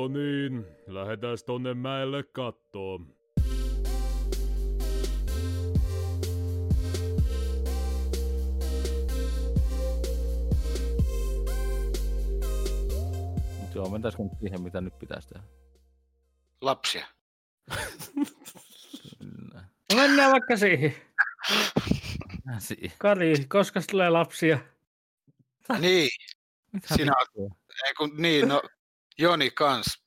No niin, lähdetään tonne mäelle kattoo. Mut joo, mentäisikö nyt siihen, mitä nyt pitäisi tehdä? Lapsia. Kyllä. No mennään vaikka siihen. Si- Kari, koska tulee lapsia? Niin, Mitä Sinä- ei kun, niin, no Joni kans.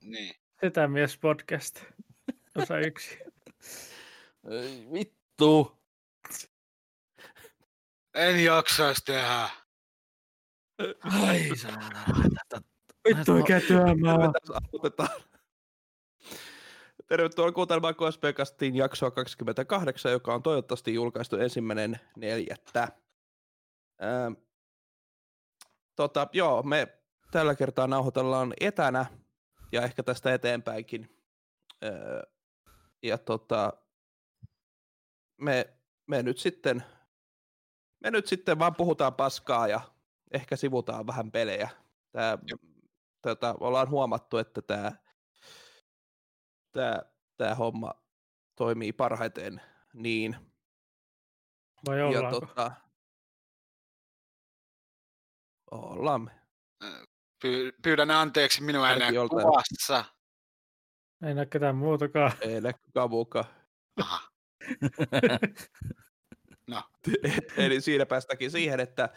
Niin. Setämies podcast. Osa yksi. Ei Vittu! En jaksais tehdä. Ai Vittu mikä työmaa. Aloitetaan. Tervetuloa kuuntelemaan KSP-kastiin jaksoa 28, joka on toivottavasti julkaistu ensimmäinen neljättä. Ää, tota, joo, me tällä kertaa nauhoitellaan etänä ja ehkä tästä eteenpäinkin. Ää, ja tota, me, me nyt sitten me nyt sitten vaan puhutaan paskaa ja ehkä sivutaan vähän pelejä. Tää, tota, ollaan huomattu, että tämä tää, tää homma toimii parhaiten niin. Vai Ja ollaanko? tota, ollaan. me. Py- pyydän anteeksi, minua ei enää joltain. kuvassa. Ei näe ketään muutakaan. Ei näky kavuka. Aha. No. Eli siinä päästäkin siihen, että,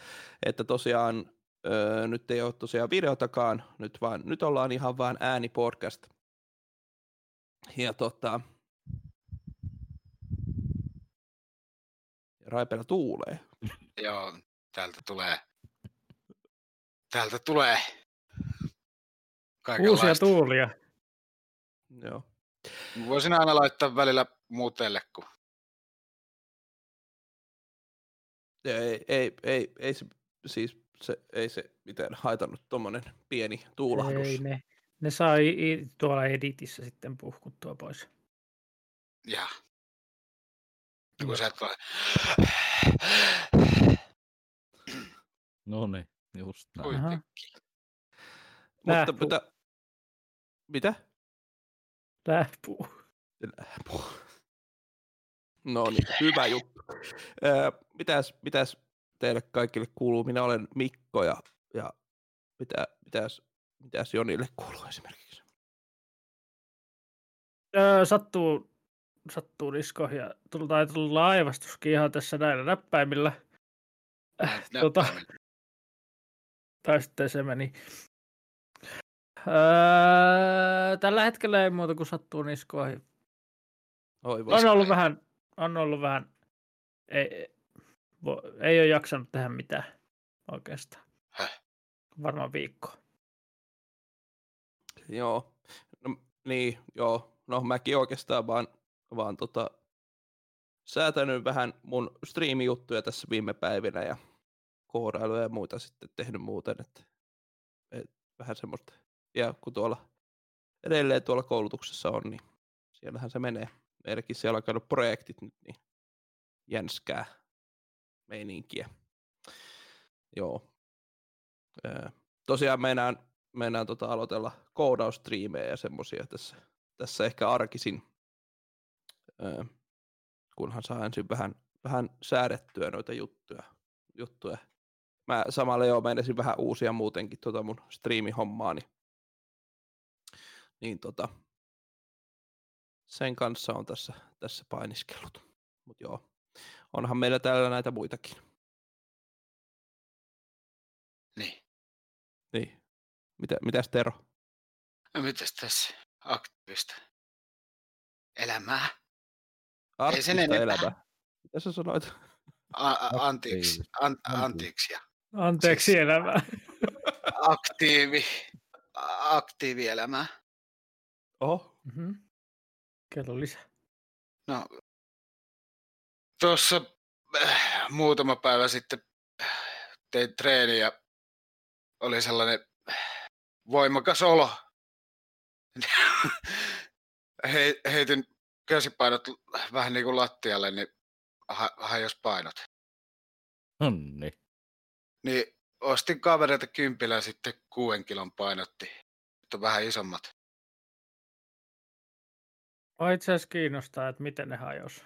että tosiaan öö, nyt ei ole tosiaan videotakaan, nyt, vaan, nyt ollaan ihan vaan äänipodcast. Ja tota, Raipella tuulee. Joo, täältä tulee. Täältä tulee. Uusia tuulia. Joo. Voisin aina laittaa välillä muutelle, kun Ei, ei, ei, ei se, siis se, ei se mitään haitannut tuommoinen pieni tuulahdus. Ei ne. Ne saa i- tuolla editissä sitten puhkuttua pois. ja kun sä et ole... No niin, just näin. Mutta Lähpuu. Mitä? Mitä? Lähpuu. No niin, hyvä juttu. Öö, mitäs, mitäs teille kaikille kuuluu? Minä olen Mikko ja, ja mitä, mitäs, mitäs Jonille kuuluu esimerkiksi? Öö, sattuu, sattuu disko ja tai tuli laivastuskin ihan tässä näillä näppäimillä. Äh, tota, tai sitten se meni. Öö, tällä hetkellä ei muuta kuin sattuu niskoihin. Oi, On ollut vähän, on ollut vähän, ei, vo, ei ole jaksanut tehdä mitään oikeastaan. Häh? Varmaan viikko. Joo, no, niin, joo. No mäkin oikeastaan vaan, vaan tota, säätänyt vähän mun striimijuttuja tässä viime päivinä ja koodailuja ja muita sitten tehnyt muuten, että, et, vähän semmoista. Ja kun tuolla edelleen tuolla koulutuksessa on, niin siellähän se menee. Meilläkin siellä on käynyt projektit nyt, niin jänskää meininkiä. Joo. Tosiaan meinaan, meinaan tota aloitella koodaustriimejä ja semmosia tässä, tässä ehkä arkisin, kunhan saa ensin vähän, vähän säädettyä noita juttuja. juttuja. Mä samalla jo meinasin vähän uusia muutenkin tota mun striimihommaani. Niin tota, sen kanssa on tässä, tässä painiskellut. Mut joo, onhan meillä täällä näitä muitakin. Niin. Niin. Mitä, mitäs Tero? No mitäs tässä? Aktiivista. Elämää. Arktista enempää. elämää. Mitä sä sanoit? A- a- antiiksi. An- ja Anteeksi Siis- elämää. Aktiivi. Aktiivielämää. Oho, Mm-hmm. Kello lisää. No, tuossa äh, muutama päivä sitten tein treeni ja oli sellainen äh, voimakas olo. Hei, heitin käsipainot vähän niin kuin lattialle, niin ha- hajos painot. Nonni. Niin ostin kavereita kympillä sitten kuuden kilon painotti. on vähän isommat. Mua itse asiassa kiinnostaa, että miten ne hajos.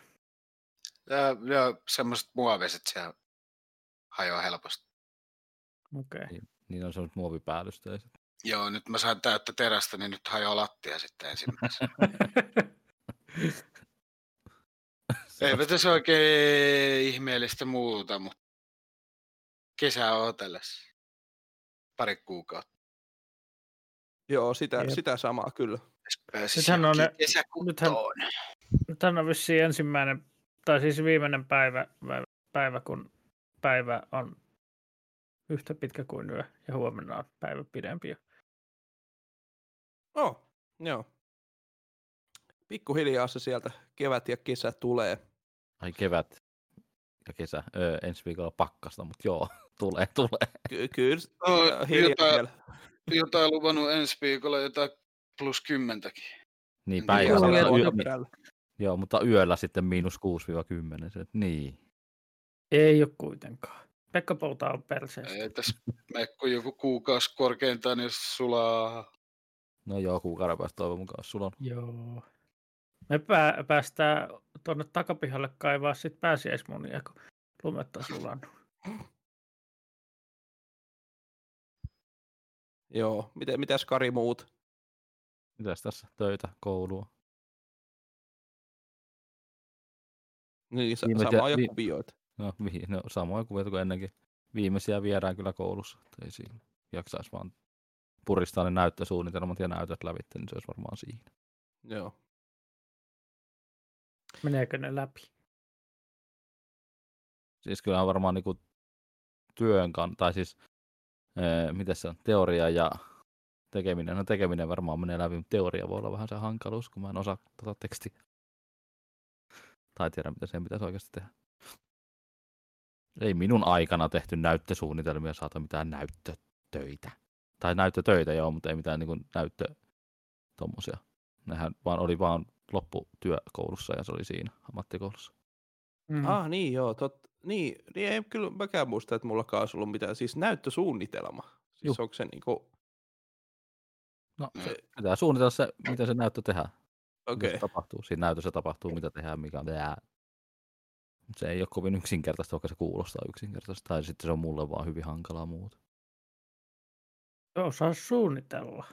Ja, ja semmoiset muoviset siellä hajoaa helposti. Okei. Okay. Niin on semmoiset muovipäällystäiset. Joo, nyt mä saan täyttä terästä, niin nyt hajoaa lattia sitten ensimmäisenä. Eipä tässä oikein ihmeellistä muuta, mutta kesää odotellessa. Pari kuukautta. Joo, sitä, Jep. sitä samaa kyllä. Nythän on kesäkuntoon. Tämä on vissiin ensimmäinen, tai siis viimeinen päivä, päivä, päivä, kun päivä on yhtä pitkä kuin yö, ja huomenna on päivä pidempi. Oh, joo. Pikkuhiljaa se sieltä kevät ja kesä tulee. Ai kevät ja kesä. Öö, ensi viikolla pakkasta, mutta joo, tulee, tulee. Ky- kyllä Oh, ja hiljaa jotain, vielä. jotain luvannut ensi viikolla, jotain plus kymmentäkin. Niin päivällä. Joo, yö, joo, mutta yöllä sitten miinus 6-10. Se, niin. Ei ole kuitenkaan. Pekka Pouta on perseestä. Ei tässä mene kuin joku kuukausi korkeintaan, niin sulaa. No joo, kuukauden päästä toivon mukaan sulla on. Joo. Me pää- päästään tuonne takapihalle kaivaa sit pääsiäismunia, kun lumet on sulannut. Joo, miten, mitäs Kari muut? Mitäs tässä? Töitä, koulua. Niin, sa- Viimeisiä- samaa ja vi- kuvioita. No, vi- no samoja kuvia kuin ennenkin. Viimeisiä viedään kyllä koulussa. että Ei siinä jaksaisi vaan puristaa ne näyttösuunnitelmat ja näytöt lävitte, niin se olisi varmaan siinä. Joo. Meneekö ne läpi? Siis kyllä on varmaan niinku työn kan, tai siis ee, mitä se on, teoria ja tekeminen. No tekeminen varmaan menee läpi, mutta teoria voi olla vähän se hankaluus, kun mä en osaa tota tekstiä. Tai tiedä, mitä sen pitäisi oikeasti tehdä. Ei minun aikana tehty näyttösuunnitelmia saata mitään näyttötöitä. Tai näyttötöitä joo, mutta ei mitään niin näyttö tommosia. Nehän vaan oli vaan lopputyö koulussa ja se oli siinä ammattikoulussa. Mm. Ah, niin joo, tot, niin, niin ei kyllä mäkään muista, että mullakaan olisi ollut mitään, siis näyttösuunnitelma. Siis Juh. onko se niinku, No, Mm. se, pitää suunnitella se, miten se näyttö tehdään. Okei, se tapahtuu. Siinä näytössä tapahtuu, mitä tehdään, mikä on tehdään. Se ei ole kovin yksinkertaista, vaikka se kuulostaa yksinkertaista. Tai sitten se on mulle vaan hyvin hankalaa muuta. Osaa suunnitella.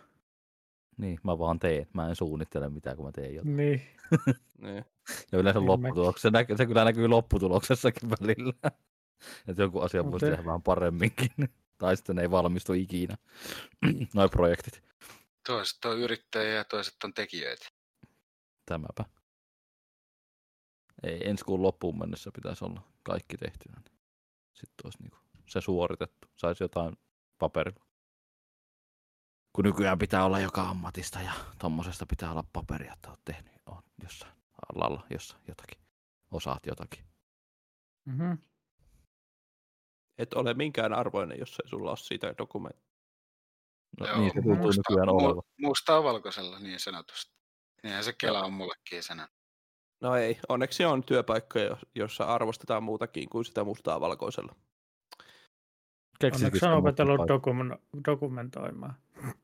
Niin, mä vaan teen. Mä en suunnittele mitään, kun mä teen jotain. Niin. niin. Ja yleensä Niin lopputuloksessa, se, näkyy, se kyllä näkyy lopputuloksessakin välillä. Että joku asia voisi tehdä vähän paremminkin. tai sitten ei valmistu ikinä. Noi projektit. Toiset on yrittäjiä ja toiset on tekijöitä. Tämäpä. Ei, ensi kuun loppuun mennessä pitäisi olla kaikki tehtynä. niin Sitten olisi niinku se suoritettu. Saisi jotain paperilla. Kun nykyään pitää olla joka ammatista ja tommosesta pitää olla paperia, että olet tehnyt on jossain alalla, jossa jotakin. Osaat jotakin. Mm-hmm. Et ole minkään arvoinen, jos ei sulla ole siitä dokumentti. No, Joo, niin se tuntuu musta- nykyään olevan. Mustaa valkoisella niin sanotusti. Niinhän se Kela on mullekin sanan. No ei, onneksi on työpaikkoja, jos- jossa arvostetaan muutakin kuin sitä mustaa valkoisella. Keksisikö Onneksi on opetellut dokumen- dokumentoimaan.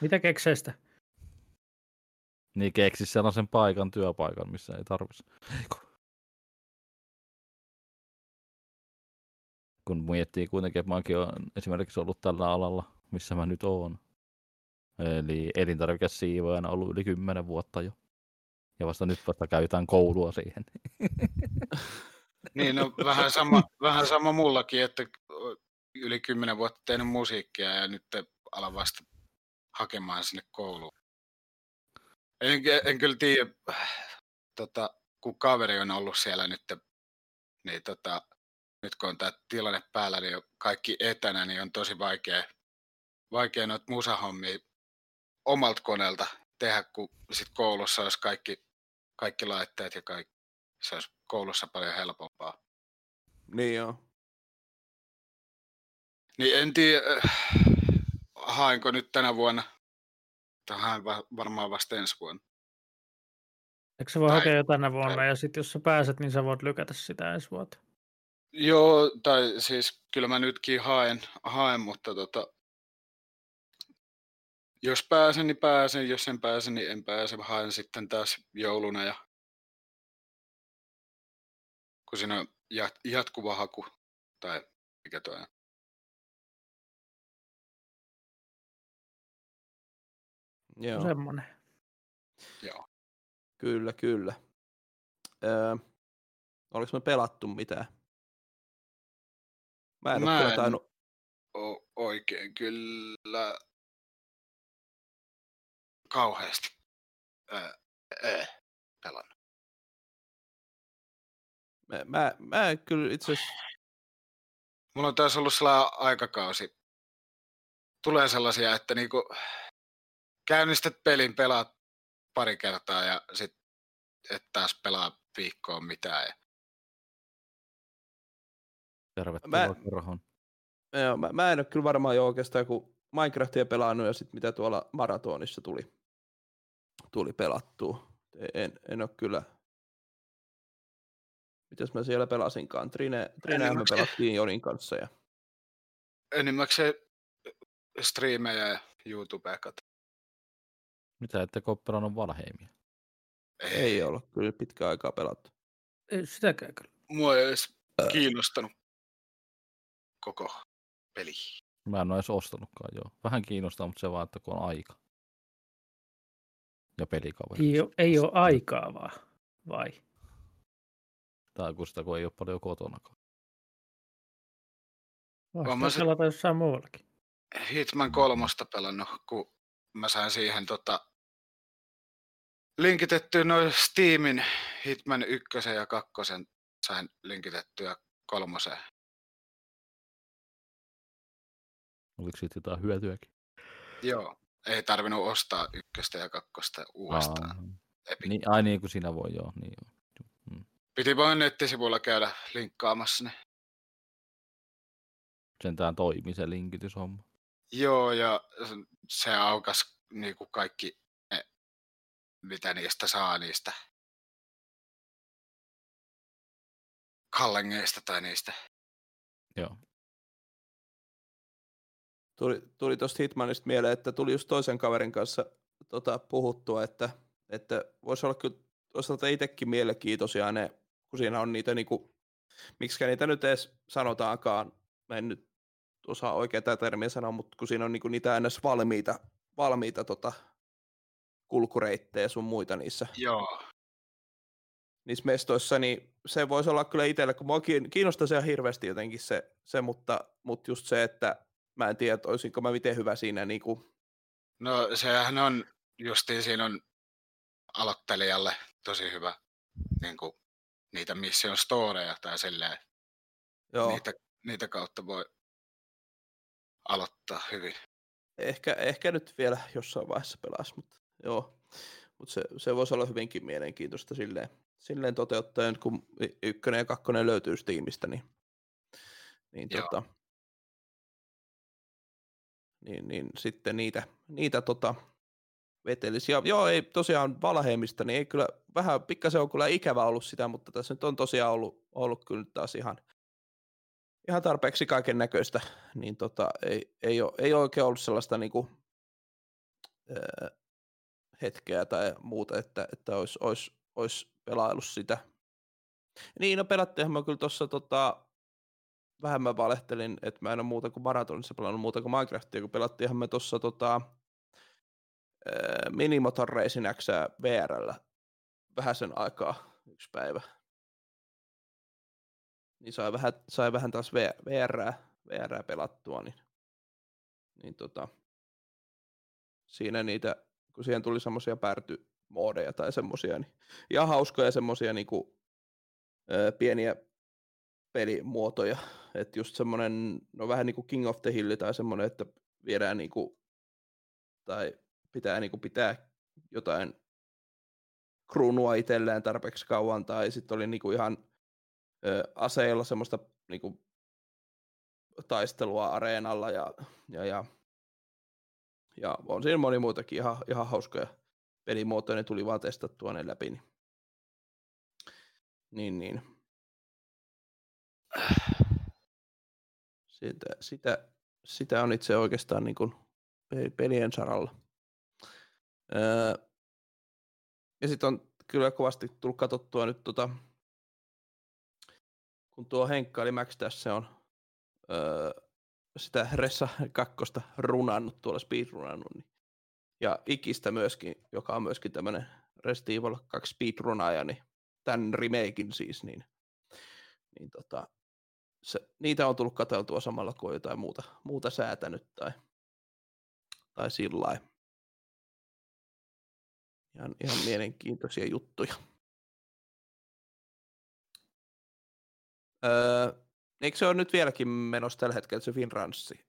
Mitä kekseistä? Niin keksi sellaisen paikan, työpaikan, missä ei tarvitsisi. Kun miettii kuitenkin, että mäkin olen esimerkiksi ollut tällä alalla, missä mä nyt oon. Eli elintarvikesiivoajana ollut yli 10 vuotta jo. Ja vasta nyt vasta käytään koulua siihen. Niin, no vähän sama, vähän sama mullakin, että yli kymmenen vuotta tehnyt musiikkia ja nyt alan vasta hakemaan sinne kouluun. En, en kyllä tiedä, tota, kun kaveri on ollut siellä nyt, niin tota, nyt kun on tämä tilanne päällä, niin on kaikki etänä, niin on tosi vaikea, vaikea noita musahommia omalta koneelta tehdä, kun sit koulussa olisi kaikki, kaikki laitteet ja kaikki. Se olisi koulussa paljon helpompaa. Niin joo. Niin en tiedä, äh, haenko nyt tänä vuonna, tai haen va- varmaan vasta ensi vuonna. Eikö sä voi Tai- hakea jo tänä vuonna ja sitten jos sä pääset, niin sä voit lykätä sitä ensi vuotta. Joo, tai siis kyllä mä nytkin haen, haen mutta tota, jos pääsen, niin pääsen. Jos en pääse, niin en pääse. Haen sitten taas jouluna ja kun siinä on jat- jatkuva haku tai mikä toi on. Joo, Semmoinen. Joo. kyllä, kyllä. Öö, oliko me pelattu mitään? Mä en Mä kyllä en- tainnut, O- oikein kyllä kauheasti ää, ää, pelannut. mä, mä, mä en kyllä itse asiassa, Mulla on taas ollut sellainen aikakausi. Tulee sellaisia, että niinku käynnistät pelin, pelaat pari kertaa ja sit et taas pelaa viikkoon mitään. Ja Tervetuloa Mä- kerhoon. joo, mä, mä en ole kyllä varmaan jo oikeastaan, kun Minecraftia pelannut ja sitten mitä tuolla maratonissa tuli, tuli pelattua. En, en ole kyllä, mitäs mä siellä pelasinkaan, Trine, Trinehän me pelattiin Jonin kanssa ja enimmäkseen striimejä ja YouTubea kat. Mitä ette ole pelannut Valheimia? ei olla kyllä pitkään aikaa pelattu. Ei sitäkään kyllä. Mua ei edes kiinnostanut koko peli. Mä en ole edes ostanutkaan joo. Vähän kiinnostaa, mutta se vaan, että kun on aika. Ja pelikaveri. Ei ole, ei ole aikaa vaan, vai? Tai kun sitä kun ei ole paljon kotonakaan. Oon mä Voisi se- pelata jossain muuallakin. Hitman kolmosta pelannut, kun mä sain siihen tota, linkitettyä noin Steamin Hitman ykkösen ja kakkosen sain linkitettyä kolmoseen. Oliko siitä jotain hyötyäkin? Joo, ei tarvinnut ostaa ykköstä ja kakkosta uudestaan. Aa, Epic. niin, ai niin kuin siinä voi joo. Niin joo. Piti vain nettisivuilla käydä linkkaamassa ne. Sentään toimi se linkityshomma. Joo, ja se aukas niinku kaikki ne, mitä niistä saa niistä kallengeista tai niistä. Joo. Tuli, tuli tuosta Hitmanista mieleen, että tuli just toisen kaverin kanssa tota, puhuttua, että, että voisi olla kyllä toisaalta itsekin mielenkiintoisia ne, kun siinä on niitä niinku, miksi niitä nyt edes sanotaankaan, mä en nyt osaa oikein tätä termiä sanoa, mutta kun siinä on niinku niitä ns. valmiita, valmiita tota, kulkureittejä sun muita niissä, Joo, niissä mestoissa, niin se voisi olla kyllä itselle, kun mua kiin- kiinnostaisi ihan hirveästi jotenkin se, se mutta, mutta just se, että mä en tiedä, olisinko mä miten hyvä siinä niin kuin, no sehän on justiin siinä on aloittelijalle tosi hyvä niin kuin, niitä mission storeja tai silleen, joo, niitä, niitä kautta voi aloittaa hyvin. ehkä, ehkä nyt vielä jossain vaiheessa pelas, mutta joo, mutta se, se voisi olla hyvinkin mielenkiintoista silleen, silleen toteuttaen, kun ykkönen ja kakkonen löytyy Steamista, niin, niin, Joo. tota, niin, niin sitten niitä, niitä tota, vetelisi. Ja joo, ei tosiaan Valheimista, niin ei kyllä, vähän pikkasen on kyllä ikävä ollut sitä, mutta tässä nyt on tosiaan ollut, ollut kyllä taas ihan, ihan tarpeeksi kaiken näköistä, niin tota, ei, ei, ole, ei oikein ollut sellaista niinku, ää, hetkeä tai muuta, että, että olisi, olisi, olisi pelaillut sitä. Niin, no pelattiinhan mä kyllä tuossa tota, vähän mä valehtelin, että mä en ole muuta kuin maratonissa pelannut muuta kuin Minecraftia, kun pelattiinhan me tuossa tota, Minimotor Racing X VRllä vähän sen aikaa, yksi päivä. Niin sai vähän, sai vähän taas VR, VR pelattua, niin, niin tota, siinä niitä, kun siihen tuli semmoisia pärtymoodeja tai semmoisia, niin ihan hauskoja semmoisia niinku, pieniä pelimuotoja, että just semmoinen, no vähän niin kuin King of the Hill tai semmoinen, että viedään niinku, tai pitää niinku pitää jotain kruunua itselleen tarpeeksi kauan, tai sitten oli niinku ihan ö, aseilla semmoista niinku taistelua areenalla ja, ja, ja, ja on siinä moni muutakin ihan, ihan hauskoja pelimuotoja, ne tuli vaan testattua ne läpi. Niin, niin. niin. Sitä, sitä, sitä on itse oikeastaan niin kuin pelien saralla. Öö, ja sitten on kyllä kovasti tullut katsottua nyt tota, kun tuo Henkka eli Max tässä on öö, sitä Ressa kakkosta runannut, tuolla speedrunannut, niin, ja Ikistä myöskin, joka on myöskin tämmöinen Resident Evil 2 speedrunaaja, niin tämän remakein siis, niin, niin tota, se, niitä on tullut katseltua samalla kuin jotain muuta, muuta säätänyt tai, tai sillä Ihan, ihan mielenkiintoisia juttuja. Öö, eikö se ole nyt vieläkin menossa tällä hetkellä se Finranssi?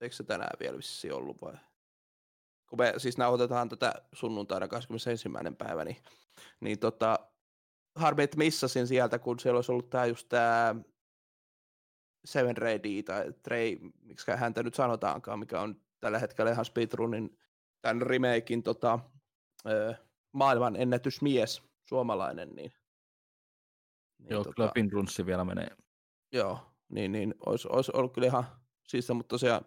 Eikö se tänään vielä vissi ollut vai? Kun me siis nauhoitetaan tätä sunnuntaina 21. päivä, niin, niin tota, harmi, että missasin sieltä, kun siellä olisi ollut tämä just tämä Seven Ready tai Trey, miksi häntä nyt sanotaankaan, mikä on tällä hetkellä ihan speedrunin tämän remakein tota, ö, maailman ennätysmies, suomalainen, niin, niin Joo, tota, kyllä Pinrunssi vielä menee. Joo, niin, niin olisi, olisi ollut kyllä ihan siistä, mutta tosiaan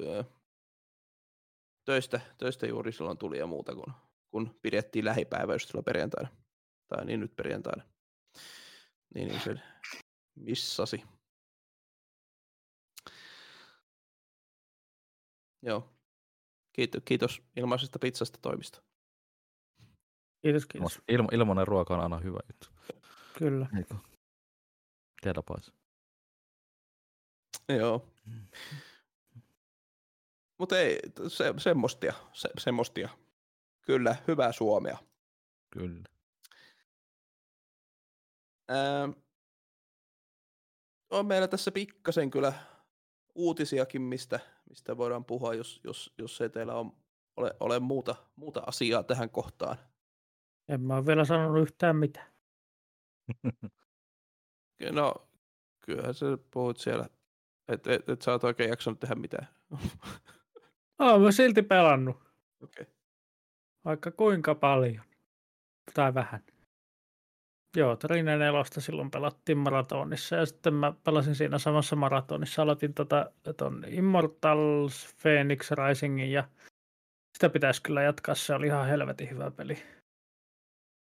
ö, töistä, töistä juuri silloin tuli ja muuta, kun, kun pidettiin lähipäivä just silloin perjantaina, tai niin nyt perjantaina, niin, niin se missasi. Joo. Kiitos, kiitos ilmaisesta pizzasta toimista. Kiitos, kiitos. Ilma, ilmainen ruoka on aina hyvä juttu. Kyllä. Eikö? Tiedä pois. Joo. Mutta ei, se, semmostia, se, semmostia. Kyllä, hyvää Suomea. Kyllä. Ää, on meillä tässä pikkasen kyllä uutisiakin, mistä, mistä voidaan puhua, jos, jos, jos ei teillä on, ole, ole muuta, muuta asiaa tähän kohtaan. En mä ole vielä sanonut yhtään mitään. no, kyllähän sä puhut siellä, että et, et sä oot oikein jaksanut tehdä mitään. Oon mä silti pelannut. Okei. Okay. Vaikka kuinka paljon. Tai vähän. Joo, Trine nelosta silloin pelattiin maratonissa ja sitten mä pelasin siinä samassa maratonissa. Aloitin tota, ton Immortals Phoenix Risingin ja sitä pitäisi kyllä jatkaa. Se oli ihan helvetin hyvä peli.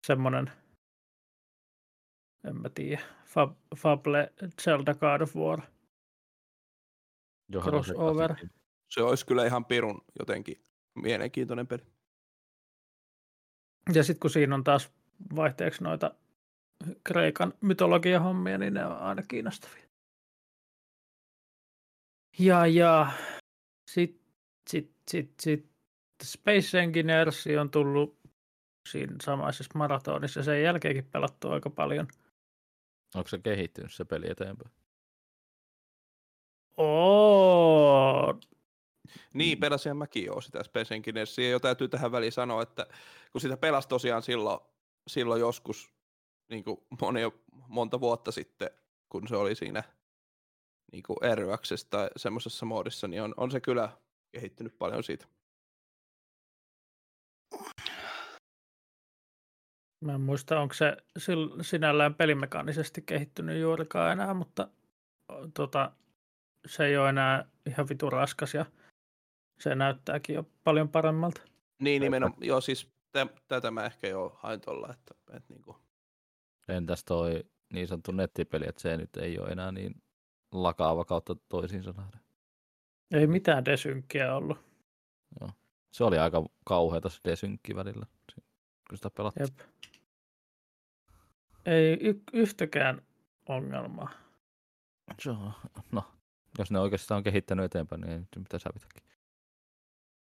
Semmonen, en mä tiedä, Fab, Fable Zelda God of War. Johan Crossover. Se olisi kyllä ihan pirun jotenkin mielenkiintoinen peli. Ja sitten kun siinä on taas vaihteeksi noita Kreikan mytologiahommia, niin ne on aina kiinnostavia. Ja, ja sitten sit, sit, sit, Space Engineers on tullut siinä samaisessa maratonissa sen jälkeenkin pelattu aika paljon. Onko se kehittynyt se peli eteenpäin? Oo. Niin, pelasin mäkin jo sitä Space Engineersia, jo täytyy tähän väliin sanoa, että kun sitä pelasi tosiaan silloin, silloin joskus niin kuin moni, monta vuotta sitten, kun se oli siinä niin kuin RYXssä tai semmoisessa moodissa, niin on, on se kyllä kehittynyt paljon siitä. Mä en muista, onko se sinällään pelimekaanisesti kehittynyt juurikaan enää, mutta tota, se ei ole enää ihan vitu raskas ja se näyttääkin jo paljon paremmalta. Niin, nimenomaan. Joo, siis tätä mä ehkä jo hain tuolla, että, että niin kuin Entäs toi niin sanottu nettipeli, että se nyt ei ole enää niin lakaava kautta toisiinsa nähden? Ei mitään desynkkiä ollut. Joo. Se oli aika kauheata se desynkki välillä, kun sitä pelattiin. Jep. Ei y- yhtäkään ongelmaa. Joo, no, jos ne oikeastaan on kehittänyt eteenpäin, niin ei nyt mitä sävitäkin.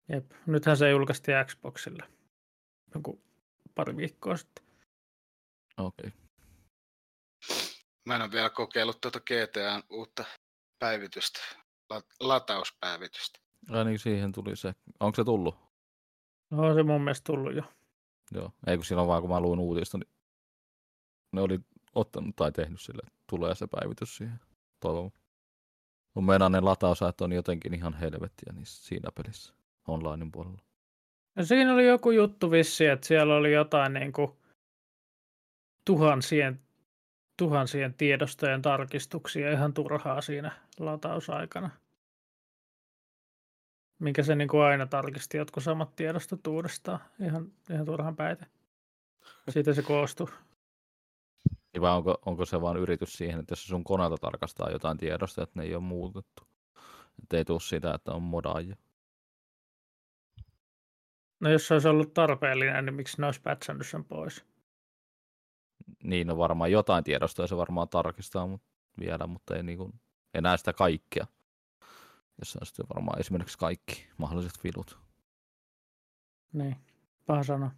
Jep, nythän se julkaistiin Xboxille joku pari viikkoa sitten. Okei. Okay. Mä en ole vielä kokeillut tuota GTAn uutta päivitystä, latauspäivitystä. Ai niin, siihen tuli se. Onko se tullut? No se mun mielestä tullut jo. Joo, ei kun silloin vaan kun mä luin uutista, niin ne oli ottanut tai tehnyt sille, että tulee se päivitys siihen. Toivon. Mun meinaan ne latausajat on jotenkin ihan helvettiä niissä siinä pelissä onlinein puolella. No siinä oli joku juttu vissi, että siellä oli jotain niin kuin tuhansien tuhansien tiedostojen tarkistuksia ihan turhaa siinä latausaikana. Minkä se niin kuin aina tarkisti jotkut samat tiedostot uudestaan. Ihan, ihan turhan päitä. Siitä se koostuu. Niin vai onko, onko se vain yritys siihen, että jos se sun koneelta tarkastaa jotain tiedosta, että ne ei ole muutettu? Että ei tule sitä, että on modaajia. No jos se olisi ollut tarpeellinen, niin miksi ne olisi pätsännyt sen pois? Niin, no varmaan jotain tiedostoa se varmaan tarkistaa mut, vielä, mutta ei niin kuin, enää sitä kaikkea. Jossa on sitten varmaan esimerkiksi kaikki mahdolliset vilut. Niin, paha sanoa.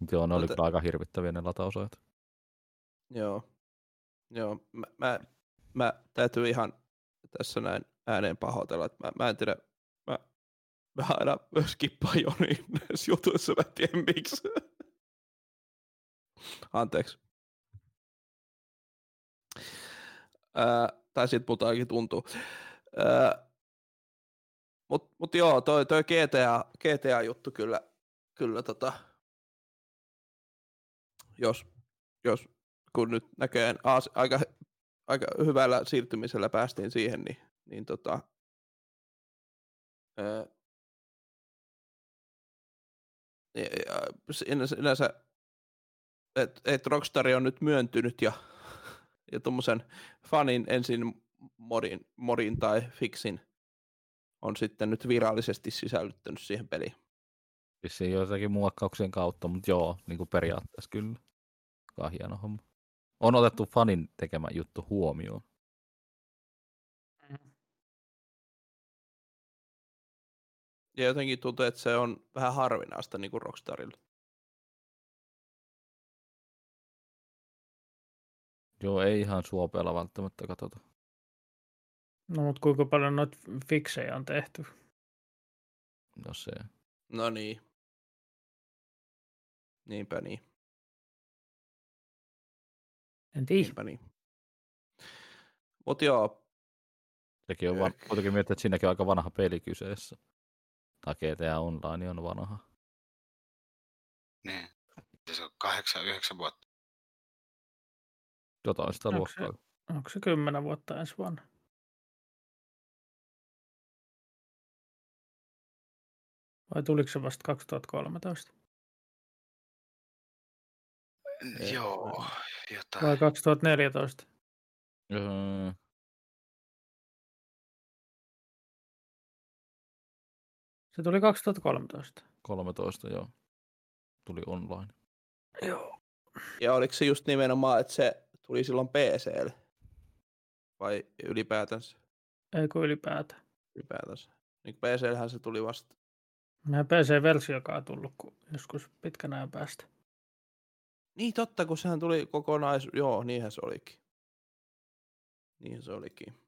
Mutta joo, ne oli Mutta- aika hirvittäviä ne latausajat. Joo. Joo, mä, mä, mä täytyy ihan tässä näin ääneen pahoitella, että mä, mä en tiedä, mä, mä aina skippaan Joni näissä jutuissa, mä en tiedä miksi. Anteeksi. Ää, tai sit multa ainakin tuntuu. Ää, mut, mut joo, toi, toi GTA, GTA-juttu kyllä, kyllä tota, jos, jos kun nyt näköjään aika, aika hyvällä siirtymisellä päästiin siihen, niin, niin tota, niin, ja sinänsä, sinänsä että et Rockstar on nyt myöntynyt ja, ja tuommoisen fanin ensin modin, modin tai fixin on sitten nyt virallisesti sisällyttänyt siihen peliin. Vissiin joitakin muokkauksien kautta, mutta joo, niin kuin periaatteessa kyllä. Aika hieno homma. On otettu fanin tekemä juttu huomioon. Ja jotenkin tuntuu, että se on vähän harvinaista niin kuin Rockstarilla. Joo, ei ihan suopeella välttämättä katsota. No mutta kuinka paljon noita fiksejä on tehty? No se. No niin. Niinpä niin. En tiedä. Niinpä niin. Mut joo, Sekin on vaan, kuitenkin miettiä, että siinäkin on aika vanha peli kyseessä. Tai GTA Online on vanha. Niin. Se on kahdeksan, yhdeksän vuotta. Jotain sitä Onko se- luokkaa. Onko se kymmenen vuotta ensi vuonna? Vai tuliko se vasta 2013? Ei, Joo, jotain. Vai 2014? Öö, Se tuli 2013. 13, joo. Tuli online. Joo. ja oliko se just nimenomaan, että se tuli silloin PClle? Vai ylipäätänsä? Ei kun ylipäätään. ylipäätänsä. Niin PCllähän se tuli vasta. Meidän PC-versiokaan tullut kun joskus pitkän ajan päästä. Niin totta, kun sehän tuli kokonais... Joo, niinhän se olikin. Niinhän se olikin.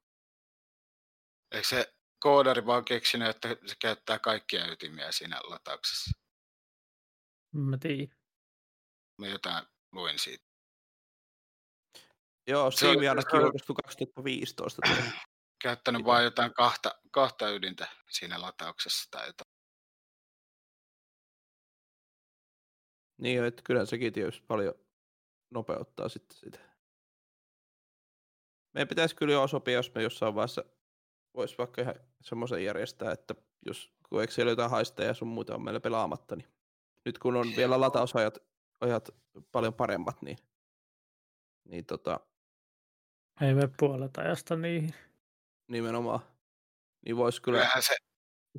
Eikö se koodari vaan keksinyt, että se käyttää kaikkia ytimiä siinä latauksessa? Mä tiedän. Mä jotain luin siitä. Joo, Se oli- Steam ainakin julkaistu 2015. tuo. Käyttänyt Mitä? vaan jotain kahta, kahta ydintä siinä latauksessa tai jotain. niin, että kyllä sekin tietysti paljon nopeuttaa sitten sitä. Meidän pitäisi kyllä jo sopia, jos me jossain vaiheessa voisi vaikka ihan semmoisen järjestää, että jos kun eikö siellä jotain haisteja ja sun muuta on meillä pelaamatta, niin nyt kun on vielä latausajat ajat paljon paremmat, niin, niin tota, Ei me puolet ajasta niihin. nimenomaan, niin voisi kyllä, Kyllähän se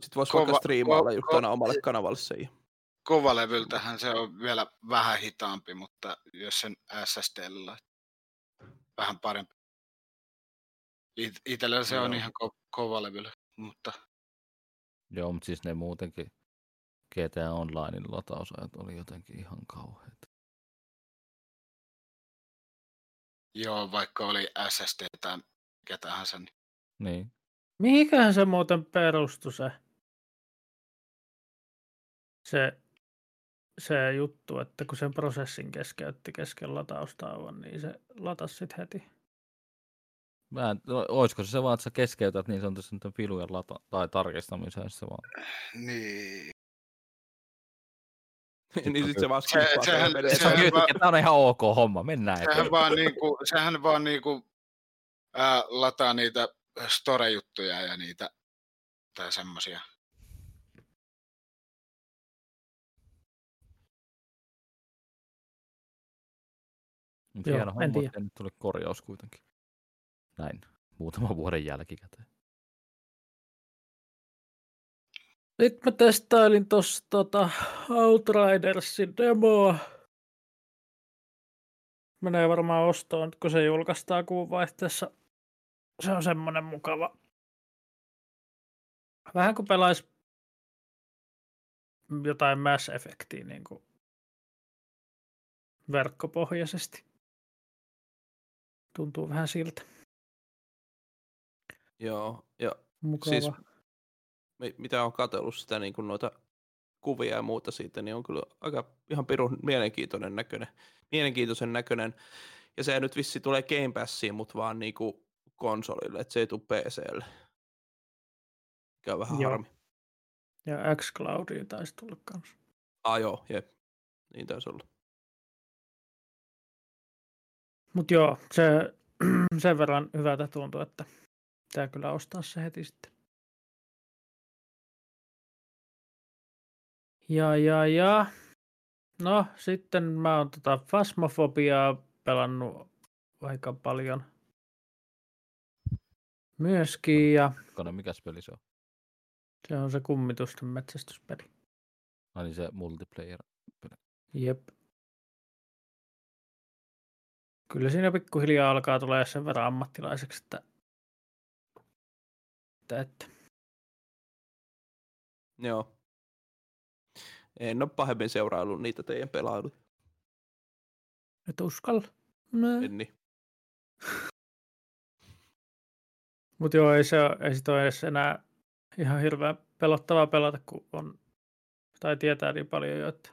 sit voisi kova- vaikka striimailla ko- just aina omalle kanavalle se. kovalevyltähän se on vielä vähän hitaampi, mutta jos sen SSDllä vähän parempi. It- Itellä se on Joo. ihan ko- kovalevyllä, mutta Joo, mutta siis ne muutenkin GTA Onlinein latausajat oli jotenkin ihan kauheita. Joo, vaikka oli SSD tai mikä tahansa, niin Niin. Mihinkähän se muuten perustui se, se, se juttu, että kun sen prosessin keskeytti kesken lataustauon, niin se latasi sit heti. Mä en, no, olisiko se se vaan, että sä keskeytät niin sanotusti niiden filujen lata- tai tarkistamiseen se vaan. Niin. Niin sitten se vaan Se- skippaa sehän- Se on sehän- kyllä, että tämä on ihan ok homma, mennään Sehän eteenpäin. vaan, niinku, sehän vaan niinku, ää, lataa niitä store-juttuja ja niitä tai semmosia. Mut Joo, hieno en homma, että nyt tuli korjaus kuitenkin. Näin, muutaman vuoden jälkikäteen. Sitten mä testailin tuossa tota Outridersin demoa. Menee varmaan ostoon, nyt kun se julkaistaan kuun vaihteessa. Se on semmonen mukava. Vähän kuin pelaisi jotain Mass Effectia niin kuin verkkopohjaisesti. Tuntuu vähän siltä. Joo, ja Mukava. Siis mitä on katsellut sitä niin kuin noita kuvia ja muuta siitä, niin on kyllä aika ihan pirun mielenkiintoinen näköinen. Mielenkiintoisen näköinen. Ja se nyt vissi tulee Game Passiin, mutta vaan niin kuin konsolille, että se ei tule PClle. Mikä on vähän Joo. harmi. Ja xCloudiin taisi tulla kanssa. Ah joo, jep. Niin taisi olla. Mutta joo, se sen verran hyvältä tuntuu, että pitää kyllä ostaa se heti sitten. Ja, ja, ja. No, sitten mä oon tota Fasmofobiaa pelannut aika paljon myöskin, ja Kone, mikäs peli se on? se on se kummitusten metsästyspeli. Ai niin se multiplayer. Jep. Kyllä siinä pikkuhiljaa alkaa tulee sen verran ammattilaiseksi, että, että, että Joo. En ole pahemmin seuraillut niitä teidän pelailuja. et uskalla. No. En niin. Mutta joo, ei se, ei sit ole edes enää ihan hirveän pelottavaa pelata, kun on, tai tietää niin paljon jo, että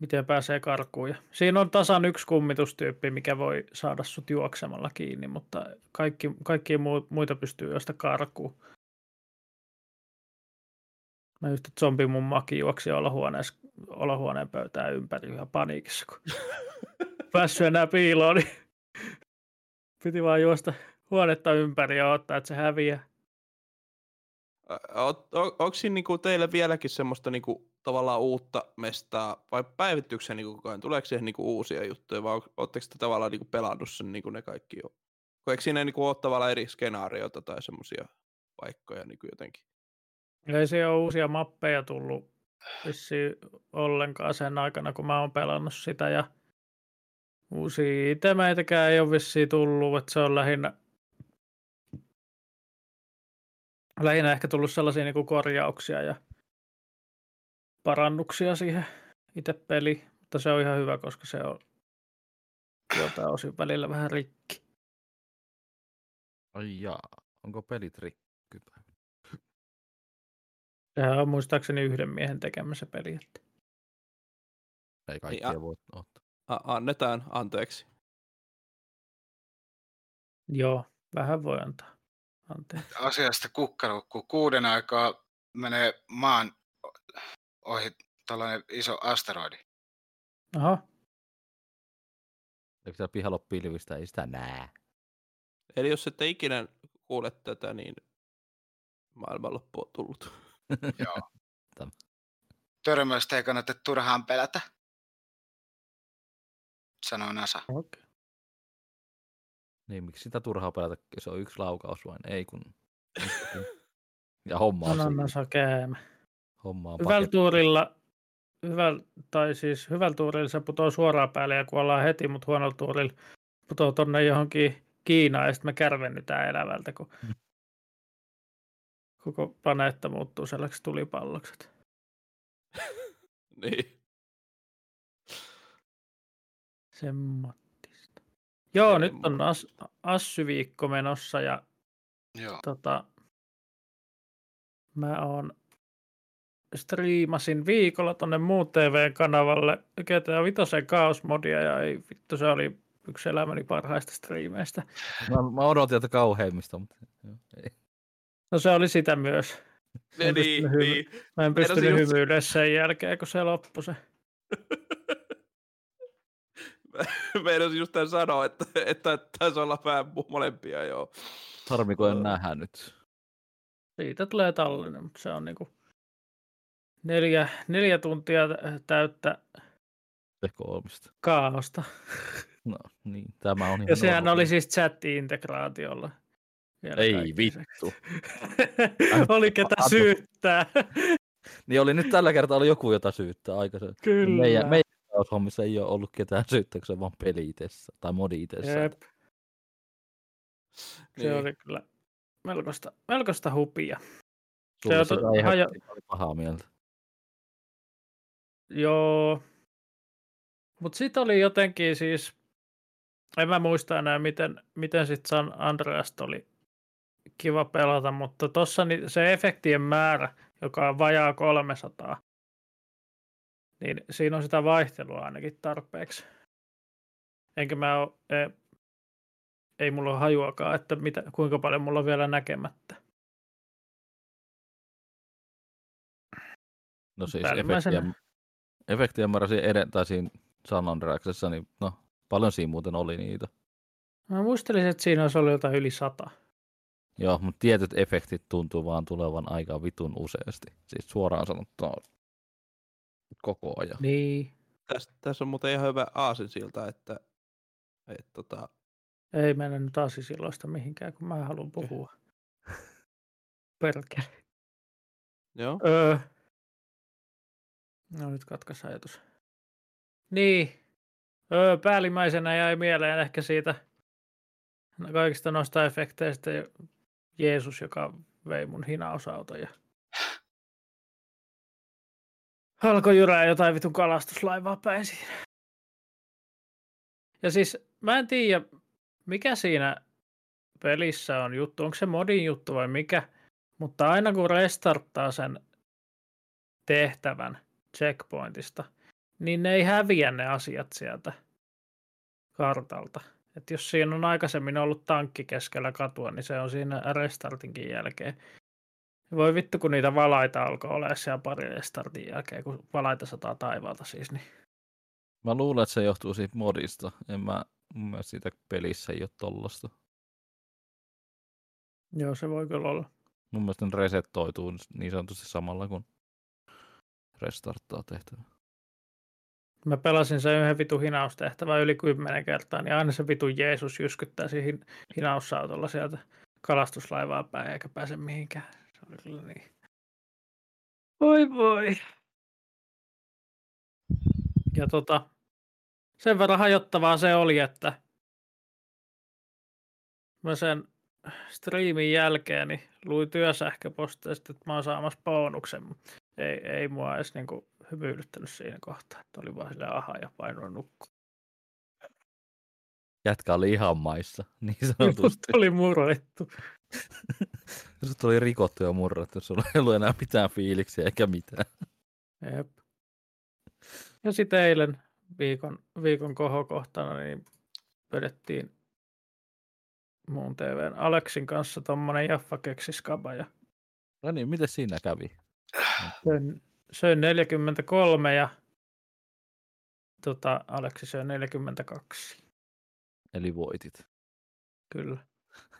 miten pääsee karkuun. Ja siinä on tasan yksi kummitustyyppi, mikä voi saada sut juoksemalla kiinni, mutta kaikki, kaikki muita pystyy josta karkuun. Mä just, että zombimummakin juoksi olohuoneessa, olohuoneen pöytään ympäri ihan paniikissa, kun päässyt enää piiloon, niin piti vaan juosta huonetta ympäri ja odottaa, että se häviää. Onko siinä niinku teille vieläkin semmoista niinku tavallaan uutta mestaa, vai päivittyykö se niinku koko ajan? Tuleeko siihen niinku uusia juttuja, vai oletteko te tavallaan niinku pelannut sen niinku ne kaikki jo? Eikö siinä niinku ole tavallaan eri skenaarioita tai semmoisia paikkoja niinku jotenkin? Ei se ole uusia mappeja tullut vissiin ollenkaan sen aikana, kun mä oon pelannut sitä. Ja uusia itemeitäkään ei ole vissiin tullut, että se on lähinnä, lähinnä ehkä tullut sellaisia niin korjauksia ja parannuksia siihen itse peli, mutta se on ihan hyvä, koska se on jotain osin välillä vähän rikki. Ai jaa, onko pelit rikkypä? Sehän on muistaakseni yhden miehen tekemä se peli. Että. Ei kaikkia a- voi ottaa. A- annetaan anteeksi. Joo, vähän voi antaa. Anteeksi. Asiasta kukkaro, kun kuuden aikaa menee maan ohi tällainen iso asteroidi. Aha, Eikö siellä pihalla ole pilvistä? Ei sitä näe. Eli jos ette ikinä kuule tätä, niin maailmanloppu on tullut. Joo. Törmäystä ei kannata turhaan pelätä, sanoo NASA. okei. Niin, miksi sitä turhaa pelata? Se on yksi laukaus vain. Ei kun... Ja homma on, siinä. NASA käämä. homma on Hyvällä tuurilla, hyvällä, tai siis hyvällä tuurilla se putoo suoraan päälle ja kuollaan heti, mutta huonolla tuurilla putoo tonne johonkin Kiinaan ja sitten me kärvennytään elävältä, kun Mm. Koko planeetta muuttuu sellaiseksi tulipalloksi. niin. Semmottista. Joo, nyt on as, Assy-viikko menossa ja Joo. tota, mä oon striimasin viikolla tonne muun TV-kanavalle GTA Vitosen kaosmodia ja ei vittu, se oli yksi elämäni parhaista striimeistä. Mä, mä odotin, että kauheimmista, mutta joo, ei. No se oli sitä myös. En niin, pystynyt niin. Mä en pystynyt just- hymyilemään sen jälkeen, kun se loppui se. Meidän just tämän sanoa, että, että taisi olla vähän molempia, joo. Harmi, kun en Joo. nähdä nyt. Siitä tulee tallinen, mutta se on niinku neljä, neljä tuntia tä- täyttä Tekoomista. kaaosta. No niin, tämä on ihan Ja sehän normaalia. oli siis chatti-integraatiolla. Vielä Ei lisäksi. vittu. oli ketä syyttää. Niin oli nyt tällä kertaa oli joku, jota syyttää aikaisemmin. Kyllä. Meidän, meidän hommissa ei ole ollut ketään on vaan peli itsessä, tai modi itsessä. Jep, se Niin. oli kyllä melkoista, melkoista hupia. Sulle se on ei hajo- pahaa mieltä. Joo. Mutta sitten oli jotenkin siis, en mä muista enää miten, miten sitten San Andreasta oli kiva pelata, mutta tuossa se efektien määrä, joka on vajaa 300, niin siinä on sitä vaihtelua ainakin tarpeeksi. Enkä mä oo, ei, ei mulla ole hajuakaan, että mitä, kuinka paljon mulla on vielä näkemättä. No siis efektien, efektien määrä siinä, eden, tai siinä San Andreasessa, niin no, paljon siinä muuten oli niitä. Mä muistelin, että siinä olisi ollut jotain yli sata. Joo, mutta tietyt efektit tuntuu vaan tulevan aika vitun useasti. Siis suoraan sanottuna koko ajan. Niin. Tässä, tässä on muuten ihan hyvä aasinsilta, että, että tota, Ei mennä nyt aasisilloista mihinkään, kun mä haluan puhua. Perkele. joo, Öö. No nyt katkas ajatus. Niin. Öö, päällimmäisenä jäi mieleen ehkä siitä no kaikista noista efekteistä Jeesus, joka vei mun hinausauton ja alkoi jyrää jotain vitun kalastuslaivaa päin siinä. Ja siis mä en tiedä, mikä siinä pelissä on juttu. Onko se modin juttu vai mikä? Mutta aina kun restarttaa sen tehtävän checkpointista, niin ne ei häviä ne asiat sieltä kartalta. Et jos siinä on aikaisemmin ollut tankki keskellä katua, niin se on siinä restartinkin jälkeen. Voi vittu, kun niitä valaita alkoi olla siellä pari restartin jälkeen, kun valaita sataa taivaalta siis. Niin. Mä luulen, että se johtuu siitä modista. En mä, mun mielestä siitä pelissä ei ole tollasta. Joo, se voi kyllä olla. Mun mielestä ne resettoituu niin sanotusti samalla, kun restarttaa tehtävä. Mä pelasin sen yhden vitun hinaustehtävän yli kymmenen kertaa, niin aina se vitun Jeesus jyskyttää siinä hin- hinausautolla sieltä kalastuslaivaa päin, eikä pääse mihinkään. Se oli kyllä niin. Voi voi. Ja tota, sen verran hajottavaa se oli, että mä sen striimin jälkeen niin luin työsähköposteista, että mä oon saamassa bonuksen, ei, ei mua edes niinku hymyilyttänyt siinä kohtaa. Että oli vaan silleen aha ja painoin nukkua. Jätkä oli ihan maissa, niin Mut sanotusti. oli murrettu. Sut oli rikottu ja murrettu, sulla ei ollut enää mitään fiiliksiä eikä mitään. Jep. Ja sitten eilen viikon, viikon kohokohtana niin vedettiin muun TVn Aleksin kanssa tommonen Jaffa keksiskaba ja No niin, miten siinä kävi? söin, söin 43 ja tota, Aleksi söi 42. Eli voitit. Kyllä.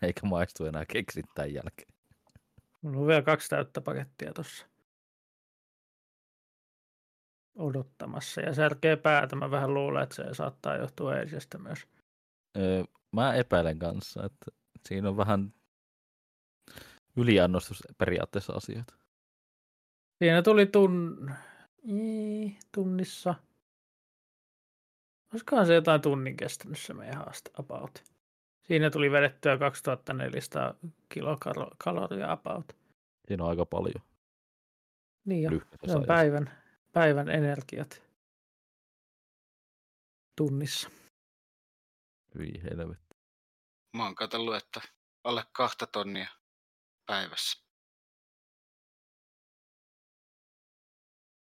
Eikä maistu enää keksit tämän jälkeen. Mulla on vielä kaksi täyttä pakettia tuossa odottamassa. Ja särkee päätä. Mä vähän luulen, että se saattaa johtua eilisestä myös. Öö, mä epäilen kanssa, että siinä on vähän yliannostus periaatteessa asioita. Siinä tuli tun... Ii, tunnissa. Olisikohan se jotain tunnin kestänyt se meidän haaste about. Siinä tuli vedettyä 2400 kilokaloria about. Siinä on aika paljon Niin jo, se on päivän, päivän energiat tunnissa. Hyi helvetti. Mä oon katsellut, että alle kahta tonnia päivässä.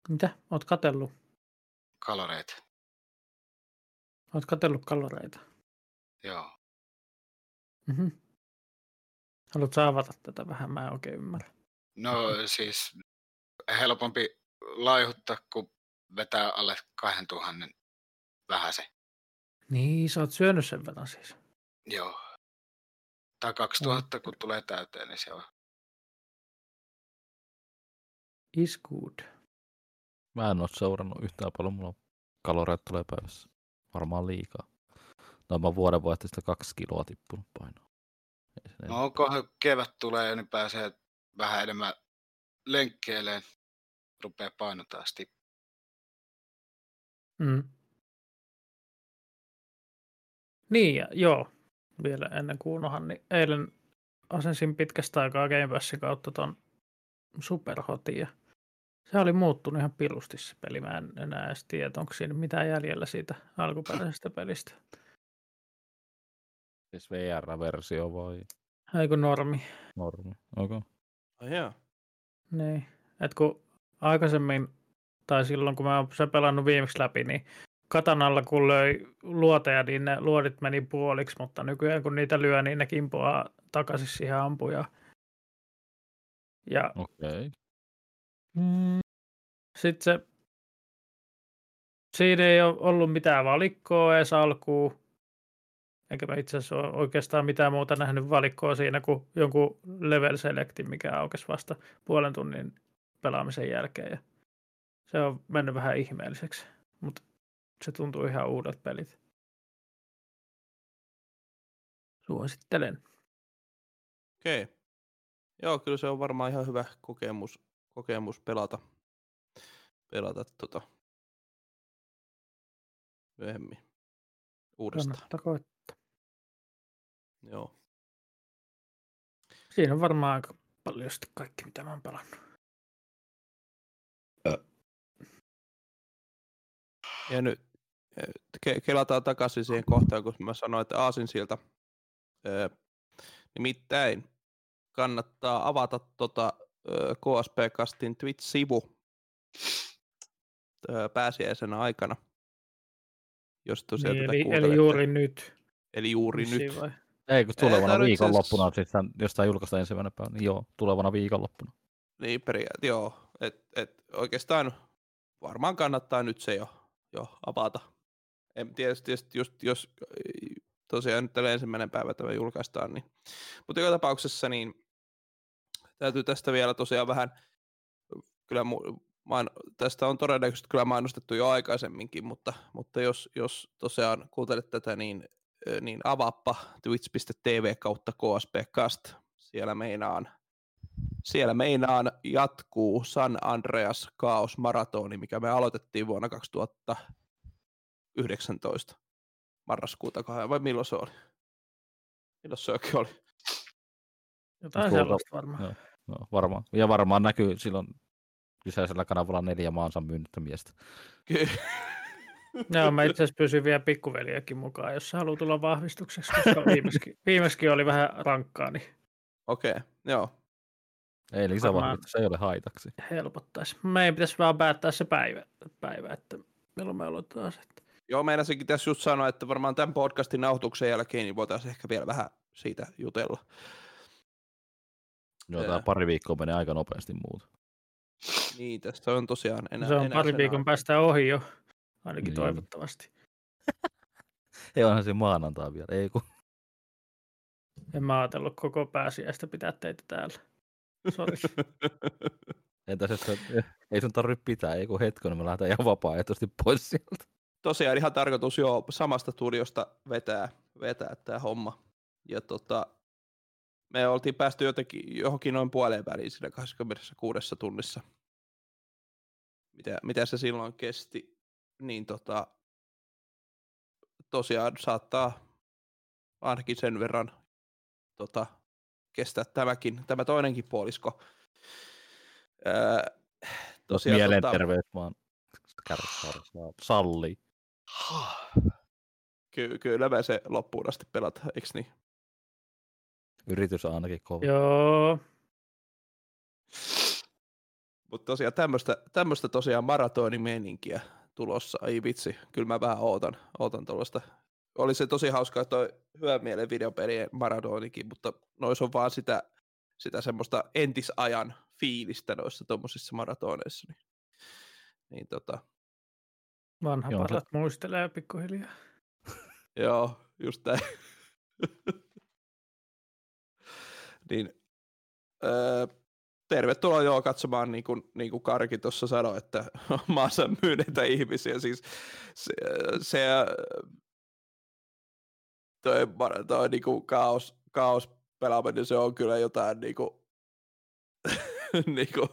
Mitä? Oot katellut? Kaloreita. Oot katellut kaloreita? Joo. Mm-hmm. Haluatko avata tätä vähän? Mä en oikein ymmärrä. No siis helpompi laihuttaa, kun vetää alle 2000 vähäsen. Niin, sä oot syönyt sen verran siis. Joo. Tai 2000, kun tulee täyteen, niin se on. Is good. Mä en oo seurannut yhtään paljon, mulla kaloreita tulee päivässä. Varmaan liikaa. No mä vuoden vaihteesta kaksi kiloa tippunut painoa. Ei se No onkohan kevät tulee, niin pääsee vähän enemmän lenkkeileen. Rupeaa paino taas. Mm. Niin, ja, joo. Vielä ennen kuin unohan, niin eilen asensin pitkästä aikaa Game Passin kautta ton Superhotin ja se oli muuttunut ihan pirusti se peli. Mä en enää edes tiedä, onko siinä mitään jäljellä siitä alkuperäisestä pelistä. Siis VR-versio vai Eikö normi? normi? Okay. Ai jaa. Niin. Et kun aikaisemmin, tai silloin kun mä oon sen pelannut viimeksi läpi, niin katanalla kun löi luoteja, niin ne luodit meni puoliksi, mutta nykyään kun niitä lyö, niin ne kimpoaa takaisin siihen ampujaan. Ja Okei. Okay. Mm, sitten se, siinä ei ole ollut mitään valikkoa edes alkuun. Enkä mä itse asiassa ole oikeastaan mitään muuta nähnyt valikkoa siinä kuin jonkun level selectin, mikä aukesi vasta puolen tunnin pelaamisen jälkeen. Ja se on mennyt vähän ihmeelliseksi, mutta se tuntuu ihan uudet pelit. Suosittelen. Okei. Okay. Joo, kyllä se on varmaan ihan hyvä kokemus, kokemus pelata, pelata tota myöhemmin uudestaan. Kannattaa koittaa. Joo. Siinä on varmaan aika paljon sitten kaikki, mitä mä oon pelannut. Ja nyt ke- kelataan takaisin siihen kohtaan, kun mä sanoin, että Aasinsilta. Öö, nimittäin kannattaa avata tota, KSP-kastin Twitch-sivu pääsiäisenä aikana. Jos tosiaan Niin, tätä eli, kuuntelette. eli juuri nyt. eli juuri Vissiin nyt. Vai? Ei, kun tulevana tarvitse viikonloppuna, siis tämän, jos tämä julkaistaan ensimmäinen päivä, niin joo, tulevana viikonloppuna. Niin periaatteessa, joo. Et, et oikeastaan varmaan kannattaa nyt se jo, jo avata. En tiedä, tietysti just, jos tosiaan nyt tällä ensimmäinen päivä tämä julkaistaan. Niin. Mutta joka tapauksessa niin täytyy tästä vielä tosiaan vähän, kyllä mu, main, tästä on todennäköisesti kyllä mainostettu jo aikaisemminkin, mutta, mutta jos, jos tosiaan kuuntelet tätä, niin, niin avaappa twitch.tv kautta kspcast. Siellä meinaan siellä meinaan jatkuu San Andreas Chaos Maratoni, mikä me aloitettiin vuonna 2019 marraskuuta vai milloin se oli? Milloin se oikein oli? Jotain Tuolta- sellaista varmaan. Joo. No, varmaan. Ja varmaan näkyy silloin kyseisellä kanavalla neljä maansa myynnyttä miestä. Ky- Joo, mä itse asiassa pysyn vielä pikkuveliäkin mukaan, jos sä haluat tulla vahvistukseksi, koska viimeiskin, viimeiskin oli vähän rankkaa, niin Okei, okay, joo. Ei lisää Varmaan- vahvistus, se ei ole haitaksi. helpottaisi. Meidän pitäisi vaan päättää se päivä, päivä että milloin me aloitetaan se. että- Joo, meinasinkin tässä just sanoa, että varmaan tämän podcastin nauhoituksen jälkeen niin voitaisiin ehkä vielä vähän siitä jutella. Joo, tämä pari viikkoa menee aika nopeasti muuta. Niin, tästä on tosiaan enää se on enää pari viikon aikaa. päästä ohi jo, ainakin Niin. toivottavasti. Ei onhan se maanantaa vielä, ei kun. En mä ajatellut koko pääsiäistä pitää teitä täällä. Sori. Entäs jos se, ei sun tarvitse pitää, ei kun hetken, niin me lähdetään ihan vapaaehtoisesti pois sieltä. tosiaan ihan tarkoitus jo samasta studiosta vetää, vetää tämä homma. Ja tota, me oltiin päästy jotenkin johonkin noin puoleen väliin siinä 26 tunnissa. Mitä, mitä se silloin kesti, niin tota, tosiaan saattaa ainakin sen verran tota, kestää tämäkin, tämä toinenkin puolisko. Öö, tosiaan, tota, Mielenterveys vaan kärsaa, salli. ky- kyllä me se loppuun asti pelataan, eikö niin? Yritys on ainakin kova. Joo, Mutta tosiaan tämmöistä, tämmöistä tosiaan maratonimeninkiä tulossa. Ai vitsi, kyllä mä vähän ootan, ootan tuollaista. Oli se tosi hauskaa toi hyvän mielen videopelien maratonikin, mutta nois on vaan sitä, sitä semmoista entisajan fiilistä noissa tuommoisissa maratoneissa. Niin, niin tota, Vanha Joo, se- parat muistelee pikkuhiljaa. joo, just näin. niin, öö, tervetuloa joo katsomaan, niin kuin, niin kuin Karki tuossa sanoi, että maassa myyneitä ihmisiä. Siis se, se toi, toi niin kuin kaos, kaos pelaaminen, se on kyllä jotain niin kuin, niin kuin,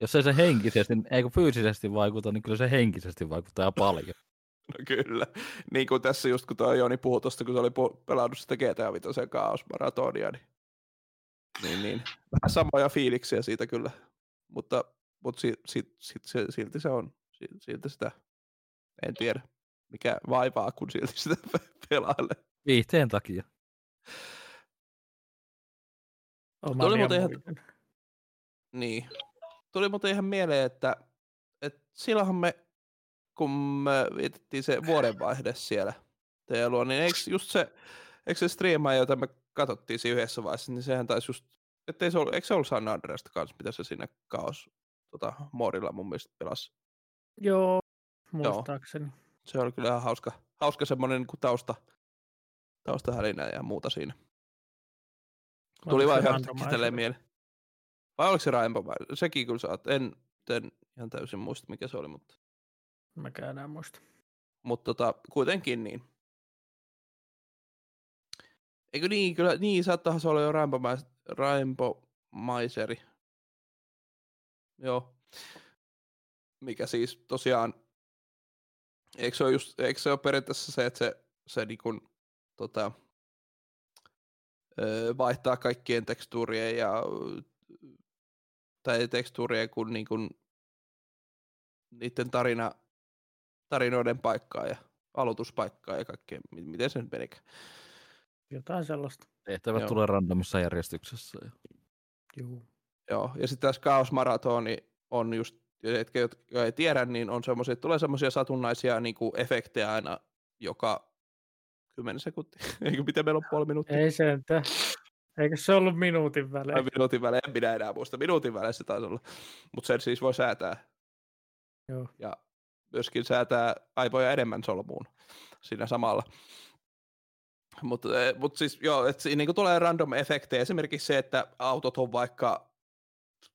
Jos ei se henkisesti, ei kun fyysisesti vaikuta, niin kyllä se henkisesti vaikuttaa paljon. No kyllä. Niin kuin tässä just kun toi Joni puhui tuosta, kun se oli pelannut sitä GTA Vitosen kaosmaratonia, niin, niin, niin vähän samoja fiiliksiä siitä kyllä. Mutta, mutta si, si, si, se, silti se on, si, silti sitä, en tiedä mikä vaivaa, kun silti sitä pelailee. Viihteen takia. Tuli muuten ihan-. Niin. Tuli muuten ihan mieleen, että, että silloinhan me, kun me vietettiin se vuodenvaihde siellä teidän luo, niin eikö just se, eikö se striima, jota me katsottiin siinä yhdessä vaiheessa, niin sehän taisi just, ettei se ollut, eikö se ollut San Andreasta kanssa, mitä se siinä kaos tota, Morilla mun mielestä pelasi. Joo, muistaakseni. Se oli kyllä ihan hauska, hauska semmoinen niin tausta, taustahälinä ja muuta siinä. Tuli Oliko vaan ihan yhtäkkiä mieleen. Vai oliko se Rainbow? Sekin kyllä saat. En, en ihan täysin muista, mikä se oli, mutta, Mäkään enää muista. mutta tota, kuitenkin niin. Eikö niin, kyllä, niin saattahan se olla jo Rainbow, Mais- Rainbow Maiseri. Joo. Mikä siis tosiaan, eikö se ole, just, eikö se ole periaatteessa se, että se, se niin kuin, tota, vaihtaa kaikkien tekstuurien ja tai tekstuurien kuin, niin niiden tarina, tarinoiden paikkaa ja aloituspaikkaa ja kaikkea, mi- miten se nyt menikään. Jotain sellaista. Tehtävät Joo. tulee randomissa järjestyksessä. ja- Juu. Joo, ja sitten tässä Chaos Maratoni on just, jotka jotka ei tiedä, niin on semmoisia, tulee semmoisia satunnaisia niin kuin efektejä aina joka 10 sekuntia. Eikö miten meillä on puoli minuuttia? Ei sentään. Eikö se ollut minuutin Ai välein? minuutin välein, en minä enää muista. Minuutin välein se taisi olla. Mutta sen siis voi säätää. Joo. Ja myöskin säätää aivoja enemmän solmuun siinä samalla. Mutta mut siis joo, että siinä niinku tulee random efektejä. Esimerkiksi se, että autot on vaikka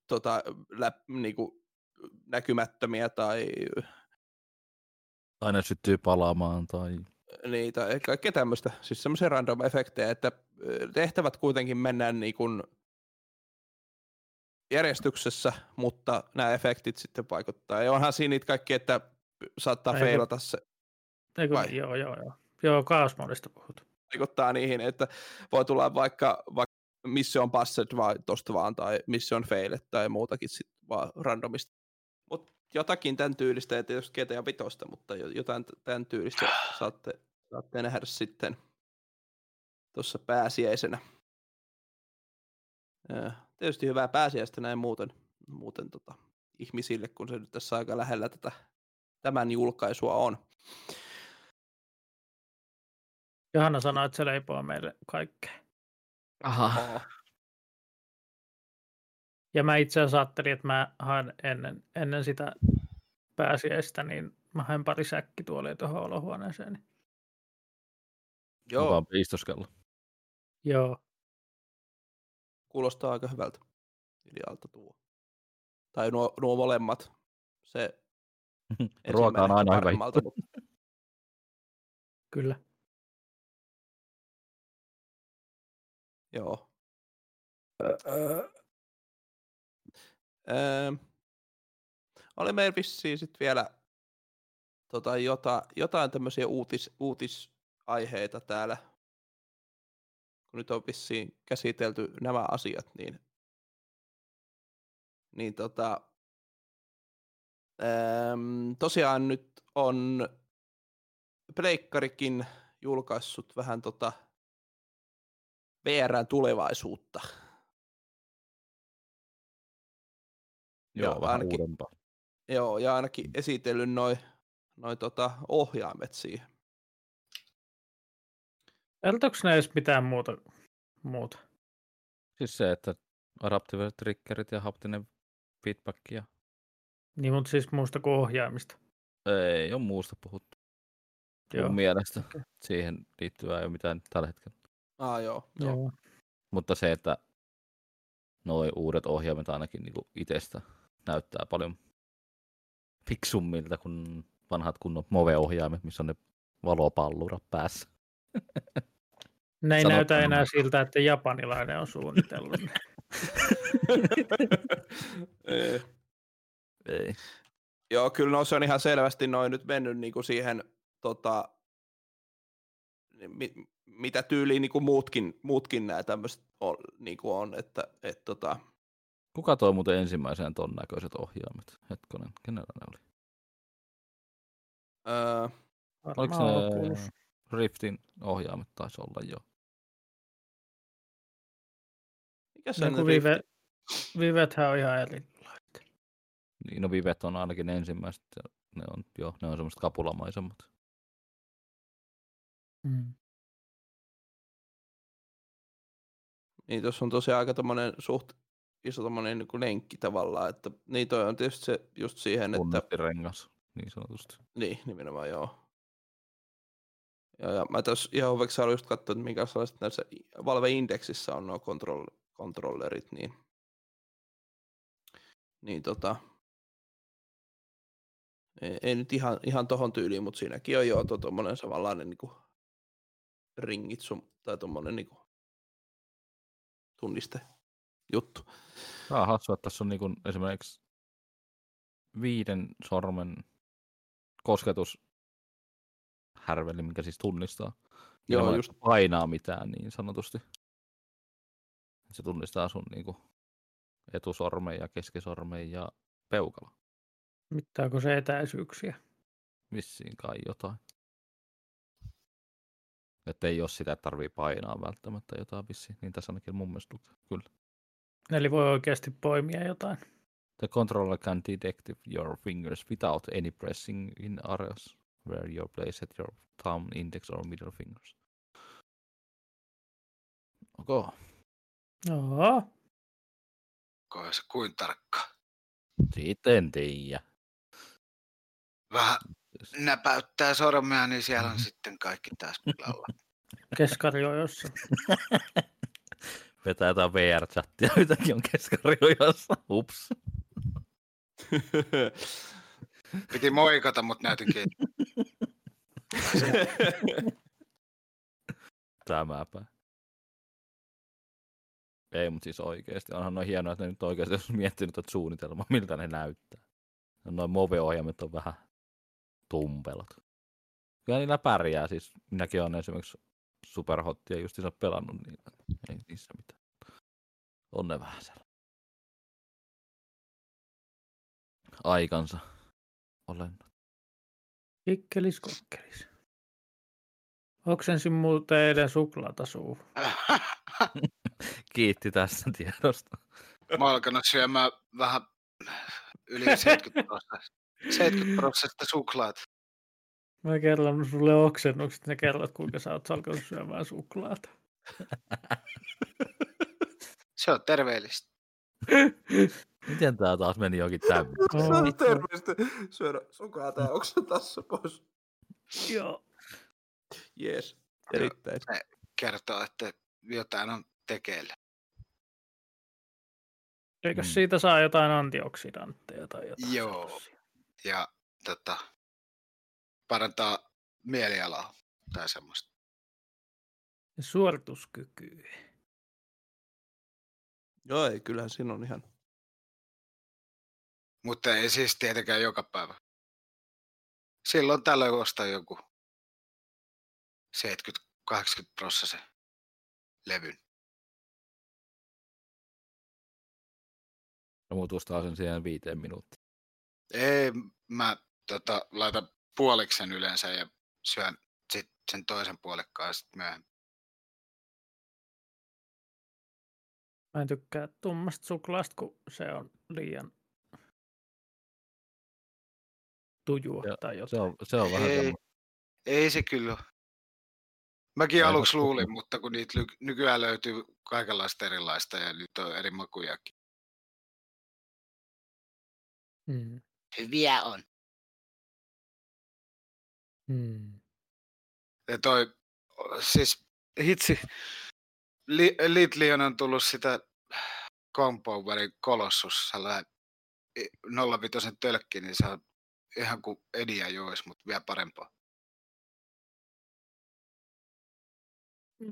tota, läp, niinku, näkymättömiä tai Tai ne syttyy palaamaan tai niitä, kaikkea tämmöistä. Siis semmoisia random efektejä, että ö, tehtävät kuitenkin mennään niin kuin järjestyksessä, mutta nämä efektit sitten vaikuttaa. Ja onhan siinä niitä kaikki, että saattaa Ei, feilata se, Eikö, vai? joo, joo, joo. Joo, kaosmodista puhut. vaikuttaa niihin, että voi tulla vaikka, vaikka mission passed vai tosta vaan, tai mission failed tai muutakin sit vaan randomista. Mutta jotakin tämän tyylistä, ei tietysti GTA Vitosta, mutta jo- jotain tämän tyylistä saatte, saatte nähdä sitten tuossa pääsiäisenä. Ää, Tietysti hyvää pääsiäistä näin muuten, muuten tota, ihmisille, kun se nyt tässä aika lähellä tätä, tämän julkaisua on. Johanna sanoi, että se leipoo meille kaikkea. Aha. Ja mä itse asiassa ajattelin, että mä haen ennen, ennen sitä pääsiäistä, niin mä haen pari säkkituolia tuohon olohuoneeseen. Joo, vaan piistoskella. Joo, kuulostaa aika hyvältä idealta tuo. Tai nuo, nuo molemmat. Se Ruoka on aina hyvä mutta kyllä. Joo. Öö, oli meillä vissiin sit vielä tota, jota, jotain tämmöisiä uutis, uutisaiheita täällä. Kun nyt on vissiin käsitelty nämä asiat, niin, niin tota, öö, tosiaan nyt on Pleikkarikin julkaissut vähän tota VRn tulevaisuutta. Joo, Joo, vähän ainakin- uudempaa. Joo, ja ainakin esitellyt noin noi tota ohjaimet siihen. Kertooko ne edes mitään muuta? muuta? Siis se, että adaptive triggerit ja haptinen feedback ja Niin, mutta siis muusta kuin ohjaamista. ei ole muusta puhuttu. Joo. Mun mielestä okei. siihen liittyvää ei ole mitään tällä hetkellä. Ah, joo, joo. Joo. Mutta se, että nuo uudet ohjaimet ainakin niin itsestä näyttää paljon fiksummilta kuin vanhat kunnon Move-ohjaimet, missä on ne valopallurat päässä. Ne ei näytä enää siltä, että japanilainen on suunnitellut. ne. Ei. Joo, kyllä no, se on ihan selvästi noin nyt mennyt niinku siihen, tota, mi, mitä tyyliin niinku muutkin, muutkin nämä tämmöiset on, niinku on, että et, tota, Kuka toi muuten ensimmäisen ton näköiset ohjaimet? Hetkonen, kenellä ne oli? öö, Oliko Oculus. Riftin ohjaimet taisi olla jo? mikä se No, on ne Vive? Vivethän on ihan erilaiset. Niin, no Vivet on ainakin ne ensimmäiset. ja Ne on, joo, ne on semmoiset kapulamaisemmat. Mm. Niin tuossa on tosiaan aika tommonen suht iso tommonen niinku lenkki tavallaan, että niin toi on tietysti se just siihen, että Tunnettirengas, niin sanotusti. Niin, nimenomaan joo. Ja, ja mä tässä ihan huveksi haluan just katsoa, että minkälaiset näissä Valve Indexissä on nuo kontroll, kontrollerit, niin, niin tota, ei, ei nyt ihan, ihan tohon tyyliin, mutta siinäkin on jo tuommoinen samanlainen niinku ringitsu tai tuommoinen niinku tunniste juttu. Tämä on hassua, että tässä on niin esimerkiksi viiden sormen kosketus härveli, mikä siis tunnistaa. Joo, Ilman, just painaa mitään niin sanotusti. Se tunnistaa sun niin kuin, etusormen ja keskisormen ja peukalo. Mittaako se etäisyyksiä? Vissiin kai jotain. Että ei ole sitä, että tarvii painaa välttämättä jotain vissiin. Niin tässä ainakin mun mielestä lukee. Kyllä. Eli voi oikeasti poimia jotain. The controller can detect your fingers without any pressing in areas where you place at your thumb, index or middle fingers. Okay. Joo. Onkohan se kuin tarkka. Siitä en tiedä. Vähän näpäyttää sormea, niin siellä on sitten kaikki taas pilalla. Keskari on jossain. Vetää jotain VR-chattia, mitäkin on keskariojossa. Ups. Piti moikata, mutta näytinkin. Tämäpä. Ei, mutta siis oikeasti. Onhan noin hienoa, että ne nyt oikeasti olisi miettinyt että suunnitelmaa, miltä ne näyttää. Noin Move-ohjaimet on vähän tumpelot. Kyllä niillä pärjää. Siis minäkin olen esimerkiksi Superhottia justiinsa pelannut, niin ei niissä mitään. On ne vähän siellä. Aikansa olennot. Kikkelis kokkelis. Oksensin muuten eilen suklaata suuhun. Kiitti tästä tiedosta. Mä oon alkanut syömään vähän yli 70 prosenttia. 70 prosenttia suklaata. Mä kerron sulle oksennukset ja kerrot, kuinka sä oot alkanut syömään suklaata. Se on terveellistä. Miten tää taas meni jokin tämmöinen? Oh. on terveistä syödä suklaata ja oksentaa pois. Joo. Jees, erittäin. Kertoo, että jotain on tekeillä. Eikö Mm. siitä saa jotain antioksidantteja tai jotain? Joo. sellaisia? Ja tota, parantaa mielialaa tai semmoista. Ja suorituskykyä. Joo, ei, kyllähän siinä on ihan... Mutta ei siis tietenkään joka päivä. Silloin tällöin ostaa joku 70-80 prosessa levyn. Ja muutustaa sen siihen viiteen minuuttiin. Ei, mä tota, laitan puoliksen yleensä ja syön sit sen toisen puolikkaan sitten myöhemmin. Mä en tykkää tummasta suklaasta, kun se on liian tujua Joo, tai jotain. Se on, se on vähän Ei. Ei se kyllä ole. Mäkin Aivan aluksi totta. luulin, mutta kun niitä ly- nykyään löytyy kaikenlaista erilaista ja nyt on eri makujakin. Mm. Hyviä on. Mm. Ja toi, siis hitsi, Li, Lidlion on tullut sitä Compowerin kolossus, sellainen 05 tölkki, niin se on ihan kuin Edia jois, mutta vielä parempaa.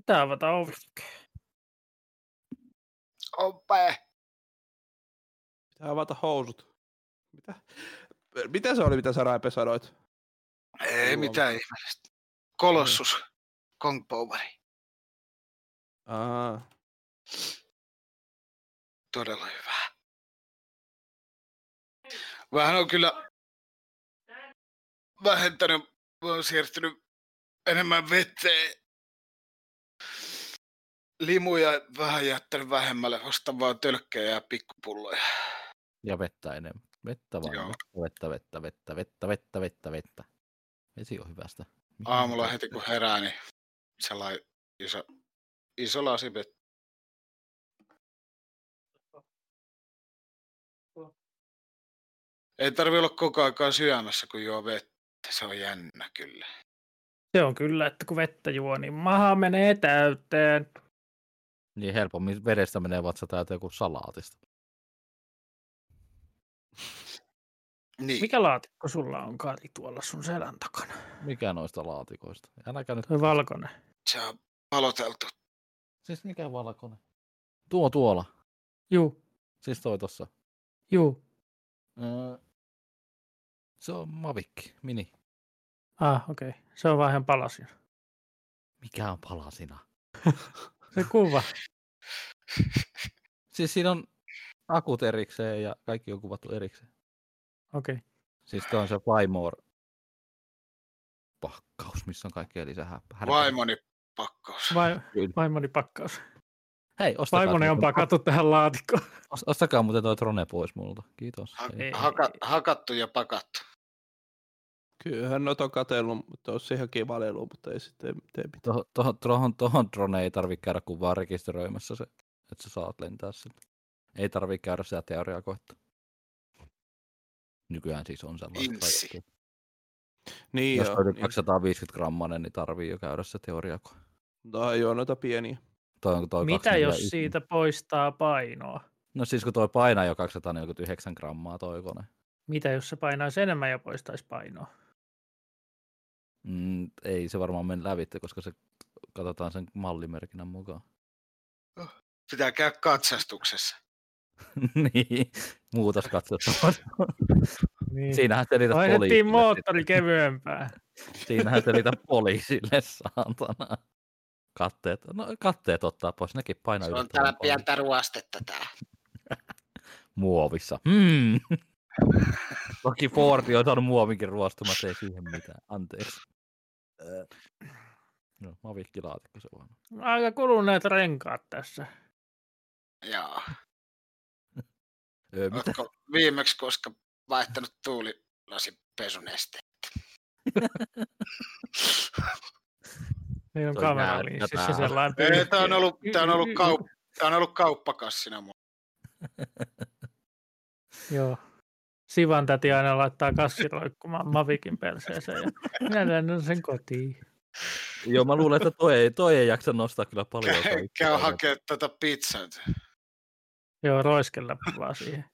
Tää avata ovi. Ope! Pitää avata housut. Mitä? Mitä se oli, mitä sä Raipe sanoit? Ei mitään ihmeellistä. Kolossus, Compoweri, Aa, todella hyvä. Vähän on kyllä vähentänyt, mä oon siirtynyt enemmän veteen. Limuja vähän jättänyt vähemmälle, ostan vaan tölkkejä ja pikkupulloja. Ja vettä enemmän. Vettä vaan. Joo. Vettä, vettä, vettä, vettä, vettä, vettä, vettä. Vesi on hyvästä. Mihin Aamulla vettä? heti kun herää, niin sellainen iso, iso lasi vettä. Ei tarvi olla koko aikaa syömässä, kun juo vettä. Se on jännä kyllä. Se on kyllä, että kun vettä juo, niin maha menee täyteen. Niin helpommin vedestä menee vatsa täyteen kuin salaatista. Niin. Mikä laatikko sulla on, Kari, tuolla sun selän takana? Mikä noista laatikoista? Äläkä nyt. Toi valkoinen. Se on paloteltu. Siis mikä valkoinen? Tuo tuolla. Juu, Siis toi tossa. juu. Öö, se on Mavikki, mini. Ah, okei. Okay. Se on vähän palasin. Mikä on palasina? Se kuva. Siis siinä on akut erikseen ja kaikki on kuvattu erikseen. Okei. Okay. Siis toi on se Flymore pakkaus, missä on kaikkea lisää. Vaimoni pakkaus. Vai, vaimoni pakkaus. Hei, ostakaa, Vaimoni on tuo- pakattu tähän laatikkoon. os- Ostakaa muuten toi Trone pois multa. Kiitos. Ha- Hei. Ei. haka- hakattu ja pakattu. kyllähän noita on katsellut, mutta olisi ihan kiva lelu, mutta ei sitten tee mitään. Tuohon, tuohon, tuohon, tuohon drone ei tarvitse käydä kuin vaan rekisteröimässä se, että sä saat lentää sillä. Ei tarvitse käydä sitä teoriaa koittaa. Nykyään siis on. Inssi. kaikkea. Niin Jos joo, on niin. 250 grammanen, niin tarvii jo käydä se teoria. No, joo, noita pieniä. Toi on toi Mitä jos 241. siitä poistaa painoa? No siis kun toi painaa jo 249 grammaa toi kone. Mitä jos se painaisi enemmän ja poistaisi painoa? Mm, ei se varmaan mene lävitte, koska se katsotaan sen mallimerkinnän mukaan. Pitää käydä katsastuksessa. niin, muutos katsotaan. Niin. Siinähän selität Vaihdettiin poliisille. moottori kevyempää. Siinähän selität poliisille, saatana. Katteet, no katteet ottaa pois, nekin painaa Se on täällä pientä ruostetta tää. Muovissa. Mm. Toki Fordi on saanut muovinkin ruostumat, ei siihen mitään. Anteeksi. No, mavikkilaatikko se on. Aika kuluneet renkaat tässä. Joo. Öö, mitä? Oletko viimeksi koska vaihtanut tuulilasin pesunesteen? Meillä on Toi kameralinssissä järkätää. sellainen Ei, tää on ollut, tää on ollut, kaup- tää on ollut kauppakassina mulla. Joo. Sivan täti aina laittaa kassin roikkumaan Mavikin perseeseen ja minä lennän sen kotiin. Joo, mä luulen, että toi ei, toi ei jaksa nostaa kyllä paljon. Käy, käy hakea tätä pizzaa. Joo, roiskella vaan siihen.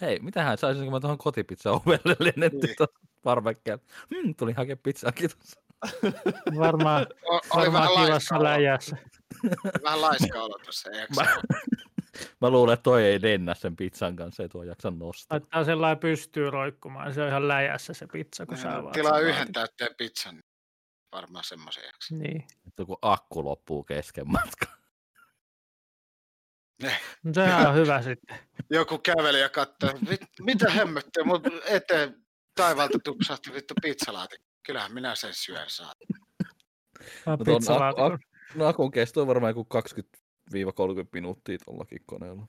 Hei, mitähän saisinko mä tuohon kotipizza ovelle lennetty Niin. tuossa parvekkeella? Hmm, tuli hakea pizzaa, kiitos. Varmaan, O- varmaan kivassa läjässä. vähän laiska olo tuossa. ei jaksa Mä, mä luulen, että toi ei lennä sen pizzan kanssa, ei tuo jaksa nostaa. Laittaa sellainen pystyy roikkumaan. Se on ihan läjässä se pizza, kun sä avaat Tilaa sen yhden täytteen pizzan. niin Varmaan semmoisen jaksa. Niin. Että kun akku loppuu kesken matkan. No, sehän on hyvä sitten. Joku käveli ja katsoi, "Vit- mitä hemmettiä, mut eteen taivaalta tupsahti vittu pizzalaatikko. Kyllähän minä sen syön saa. Mä No ak- no akun kesto on varmaan joku 20-30 minuuttia tuollakin koneella.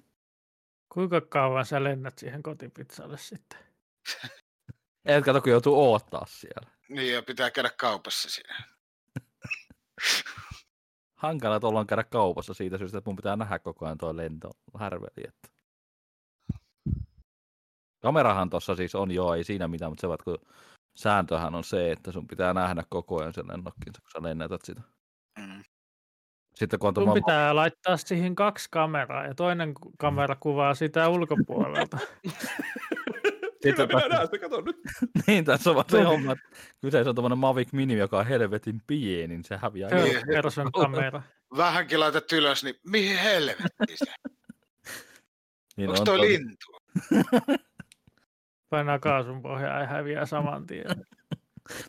Kuinka kauan sä lennät siihen kotipizzalle sitten? Et kato, kun joutuu oottaa siellä. Niin, ja pitää käydä kaupassa siinä. Hankala tuolla käydä kaupassa siitä syystä, että mun pitää nähdä koko ajan tuo lento härveli. Että... Kamerahan tuossa siis on joo, ei siinä mitään, mutta se vaikka sääntöhän on se, että sun pitää nähdä koko ajan sen lennokkinsa, kun sä lennätät sitä. Mm. Sitten kun on Sun pitää laittaa siihen kaksi kameraa ja toinen kamera kuvaa sitä ulkopuolelta. Kyllä minä tästä- näen sitä, kato nyt. niin, tässä on vaan se homma, että kyseessä on tuommoinen Mavic Mini, joka on helvetin pieni, niin se häviää. Ihan- person kamera. Vähänkin laitat ylös, niin mihin helvettiin se? niin Onko on toi toi- lintu? Painaa kaasun pohjaa ja häviää saman tien.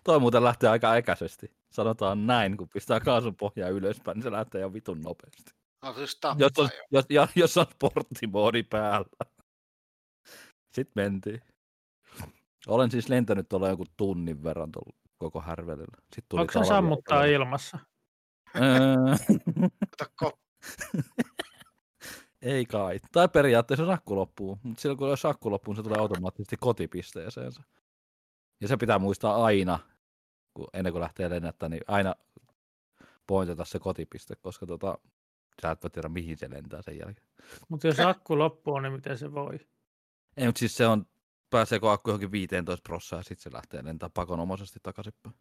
Toi muuten lähtee aika äkäisesti. Sanotaan näin, kun pistää kaasun pohjaa ylöspäin, niin se lähtee jo vitun nopeasti. No, jos tappaa Jos on, jo. jos, jos on sporttimoodi päällä. Sitten mentiin. Olen siis lentänyt tuolla joku tunnin verran tuolla koko härvelillä. Sitten tuli Onko sammuttaa ilmassa? Öö, Ei kai. Tai periaatteessa sakku loppuu, mutta silloin kun jos sakku loppuu, se tulee automaattisesti kotipisteeseensä. Ja se pitää muistaa aina, kun, ennen kuin lähtee lennättää, niin aina pointata se kotipiste, koska tota, sä et voi tiedä mihin se lentää sen jälkeen. Mutta jos akku loppuu, niin miten se voi? Ei, mutta siis se on, pääseekö akku johonkin 15 prossaa ja sitten se lähtee lentää pakonomaisesti takaisinpäin.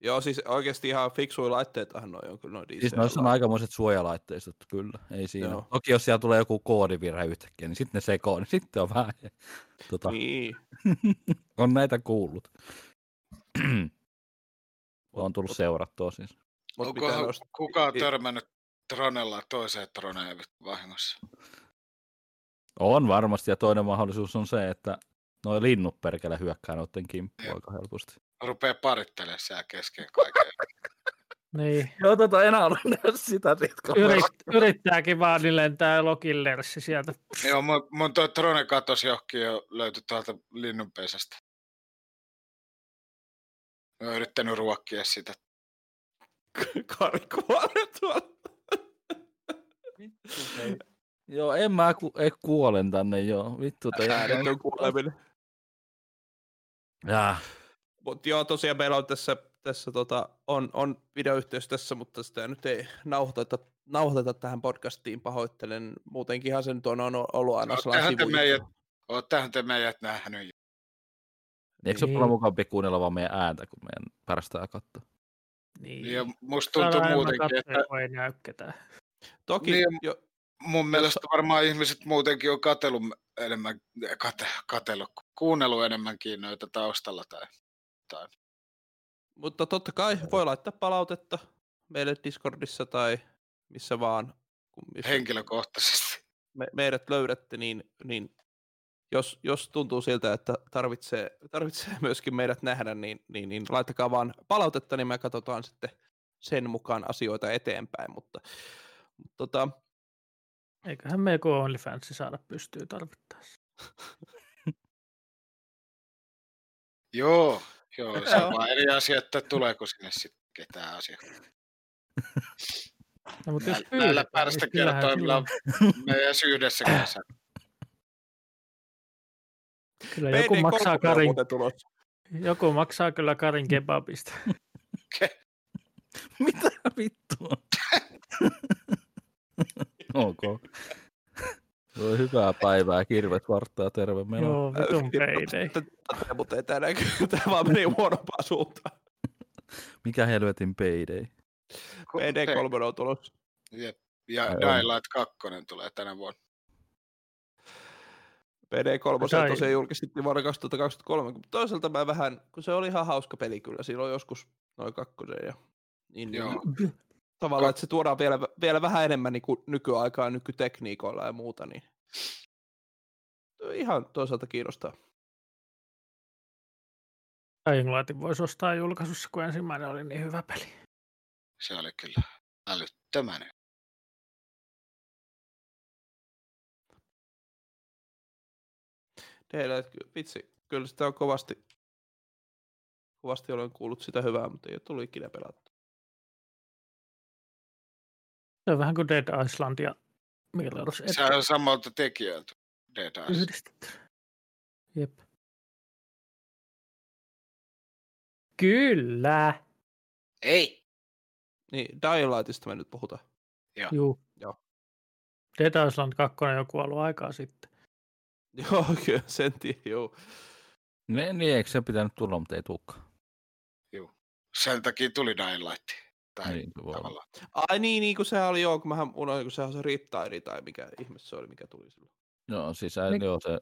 Joo, siis oikeasti ihan fiksuja laitteitahan noi on kyllä noin Siis noissa on aikamoiset suojalaitteistot, kyllä, ei siinä. Joo. Toki jos siellä tulee joku koodivirhe yhtäkkiä, niin sitten ne sekoo, niin sitten on vähän, tota, Niin. on näitä kuullut. on tullut seurattua siis. Mut Onko kukaan törmännyt Tronella toiseen Troneen vahingossa? On varmasti, ja toinen mahdollisuus on se, että noin linnut perkele hyökkää noiden kimppuun aika helposti. Rupee parittelemaan siellä kesken kaiken. Niin. Joo, tota enää ole sitä sit, kun Yrit, yrittääkin vaan, niin lentää lokillerssi sieltä. Joo, mun, mun toi Trone katos johonkin jo löytyi tuolta linnunpesästä. Mä oon yrittänyt ruokkia sitä. Karikuore tuolla. Joo, en mä ku, ei kuolen tänne joo. Vittu te. Äänetön kuuleminen. Jaa. Mutta joo, tosiaan meillä on tässä, tässä tota, on, on videoyhteys tässä, mutta sitä nyt ei nauhoiteta, nauhoiteta tähän podcastiin, pahoittelen. Muutenkinhan se nyt on, on ollut aina sellainen sivujuttu. meidät, oottehan te meidät nähnyt jo. Eikö se ole Niin. paljon mukavampi kuunnella vaan meidän ääntä, kun meidän pärstää katsoa? Niin. Ja musta tuntuu muutenkin, että ei näy ketään. Toki, Niin, jo, mun mielestä varmaan ihmiset muutenkin on katsellut enemmän, kate, katsellut, kuunnellut enemmänkin noita taustalla tai mutta totta kai voi laittaa palautetta meille Discordissa tai missä vaan, kun missä henkilökohtaisesti. me, meidät löydätte, niin, niin jos, jos tuntuu siltä, että tarvitsee, tarvitsee myöskin meidät nähdä, niin, niin, niin laittakaa vaan palautetta, niin me katsotaan sitten sen mukaan asioita eteenpäin, mutta, mutta tota, Eiköhän me joku OnlyFansi saada pystyy tarvittaessa. Joo, joo, se on vaan eri asia, että tuleeko sinne sitten ketään asiakkaita. No, mutta jos Näillä, niin kyllähän pärstäkertoimilla silloin- me ei edes yhdessä kanssa. Kyllä joku maksaa, Karin, joku maksaa kyllä Karin kebabista. Mitä vittua? Ok. Voi hyvää päivää, kirvet varttaa, terve meno. Joo, vitun peidei. Tätä, Mutta ei tämä näkyy, tämä vaan meni huonompaan suuntaan. Mikä helvetin payday? PD3 on tulossa. Jep. Ja. Dying Light 2 tulee tänä vuonna. PD3 Tai- tosiaan julkistettiin vuonna 2023, mutta toisaalta mä vähän, kun se oli ihan hauska peli kyllä, silloin joskus noin kakkosen ja niin, niin Joo. Tavallaan, että se tuodaan vielä, vielä vähän enemmän niin kuin nykyaikaa nykytekniikoilla ja muuta, niin ihan toisaalta kiinnostaa. Dying Lightin voisi ostaa julkaisussa, kun ensimmäinen oli niin hyvä peli. Se oli kyllä älyttömän. Daylight, ky- vitsi, kyllä sitä on kovasti, kovasti olen kuullut sitä hyvää, mutta ei ole tullut ikinä pelattu. Se on vähän kuin Dead Island ja Se Edge on samalta tekijöiltä. Dead Eyes. yhdistetty. Jep. Kyllä. Ei. Niin, Dying Lightista me nyt puhutaan. Juu. Joo. Dead Island 2 on jo kuollut aikaa sitten. Joo, kyllä, sen tiedän, joo. Ne, niin, eikö se pitänyt tulla, mutta ei tulekaan. Sen takia tuli Dying Light. Tai Niin, se voi olla. tavallaan. Ai niin, niin kuin sehän oli, joo, kun mähän unohdin, kun sehän on se Riptide tai mikä ihme se oli, mikä tuli silloin. Joo, siis Niin- joo, se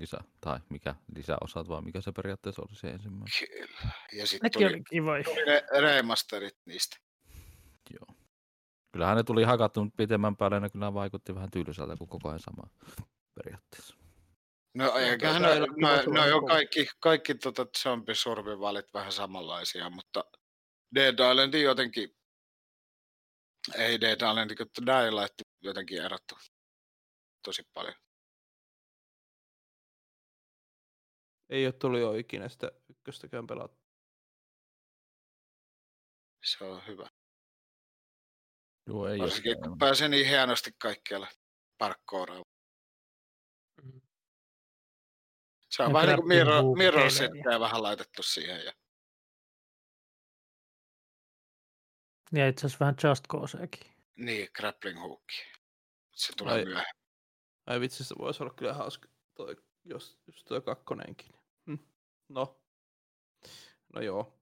lisä, tai mikä lisäosat, vai mikä se periaatteessa oli se ensimmäinen. Kyllä. Ja sitten tuli, oli kivoja. tuli ne remasterit niistä. Joo. Kyllähän ne tuli hakattu mutta pitemmän päälle, ne kyllä vaikutti vähän tylsältä kuin koko ajan sama periaatteessa. No eiköhän no, no, sulla jo puhua. kaikki, kaikki tota zombisurvivalit vähän samanlaisia, mutta Dead Island jotenkin, ei Dead Island, mutta Dying Light jotenkin erottu tosi paljon. Ei ole tullut jo ikinä sitä ykköstäkään pelattu. Se on hyvä. Joo, ei Varsinkin ole. kun pääsee niin hienosti kaikkialle parkkooraan. Mhm. Se on Ja vähän niin kuin mirror, mirror settejä vähän laitettu siihen. Ja, Ja itse asiassa vähän Just Causeakin. niin, grappling hook. Se tulee Ai- myöhemmin. Ai vitsi, se voisi olla kyllä hauska, toi, jos just toi kakkonenkin. Hm. No. No joo.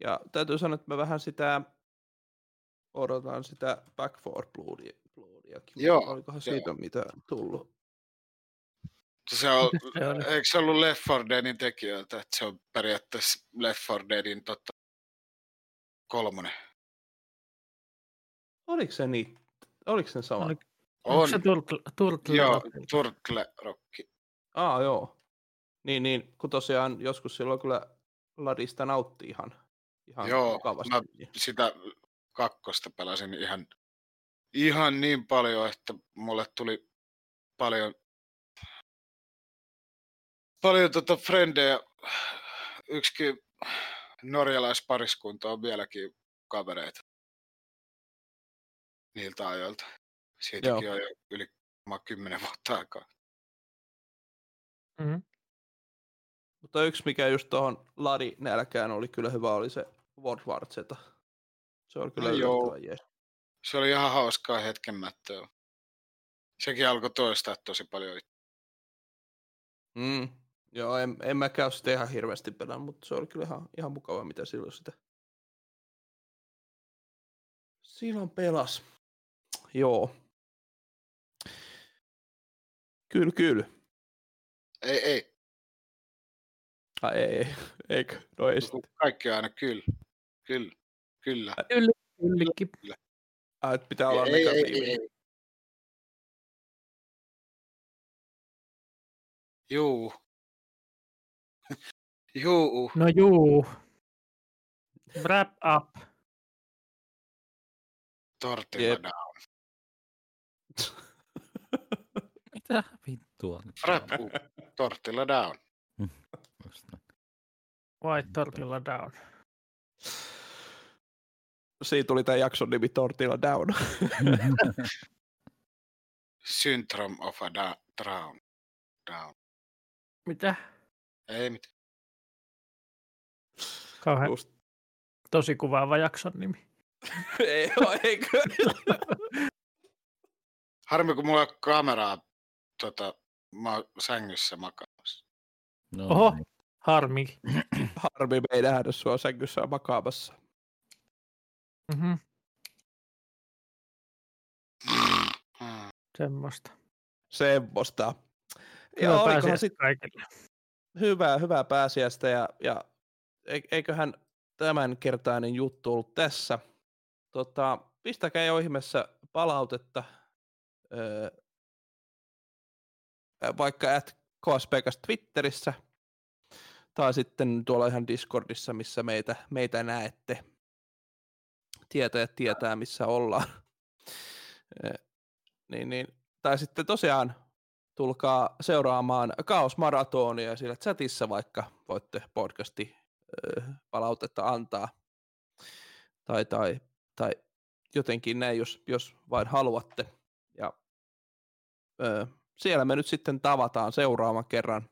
Ja täytyy sanoa, että mä vähän sitä odotan sitä Back for Bloodia, Bloodiakin. Joo, Olikohan siitä mitä tullut? Se on, eikö se ollut Left 4 Deadin tekijöiltä, että se on periaatteessa Left 4 Deadin totta, kolmonen. Oliko se niin? Oliko se sama? Oli- On, Onko se Turtle, turtle joo, Rock. Aa, joo. Niin, niin, kun tosiaan joskus silloin kyllä ladista nautti ihan, ihan Joo, mukavasti. mä- Sitä kakkosta pelasin ihan, ihan niin paljon, että mulle tuli paljon, paljon tota frendejä. Yksikin norjalaispariskunta on vieläkin kavereita niiltä ajoilta. Siitäkin on jo yli kymmenen vuotta aikaa. Mhm. Mutta yksi, mikä just tuohon ladi nälkään oli kyllä hyvä, oli se World War Z. Se oli kyllä No joo. jees. Se oli ihan hauskaa hetken mättöä. Sekin alkoi toistaa tosi paljon. Mm. Joo, en, en mä käy sitä ihan hirveästi pelaa, mutta se oli kyllä ihan, ihan mukava, mitä silloin sitä silloin pelas. Joo. Kyllä, kyllä. Ei, ei. Ai ei, ei, eikö? No ei sitten. Kaikki aina kyllä. Kyllä. Kyllä. Ylli, yllikin. Ai, että pitää olla Ei, ei, ei, negatiivinen. ei. Juu. Juu. No juu. Wrap up. Tortilla Jep. down. Mitä vittua? up. Tortilla down. Näin. White Tortilla down. Siitä tuli tämän jakson nimi Tortilla Down. Syndrome of a da- drown. Down. Mitä? Ei mitään. Kauhean Just. tosi kuvaava jakson nimi. ei ole, eikö? Harmi, kun mulla ei ole kameraa tota, mä oon sängyssä makaamassa. No, Oho. niin. Harmi. Harmi, me ei nähdä sua sängyssä makaamassa. Mhm. Mm. Semmoista. Semmosta. Kyllä Joo, pääsee olikohan sit kaikille. hyvää, hyvää pääsiäistä ja, ja e- eiköhän tämänkertainen juttu ollut tässä. Tota, pistäkää jo ihmeessä palautetta, öö, vaikka at KSPKS Twitterissä tai sitten tuolla ihan Discordissa, missä meitä, meitä näette. Tietäjät tietää, missä ollaan. Niin, niin. Tai sitten tosiaan tulkaa seuraamaan Kaos Maratonia ja siellä chatissa vaikka voitte podcasti palautetta antaa. Tai, tai, tai jotenkin näin, jos, jos vain haluatte. Ja ö, siellä me nyt sitten tavataan seuraavan kerran.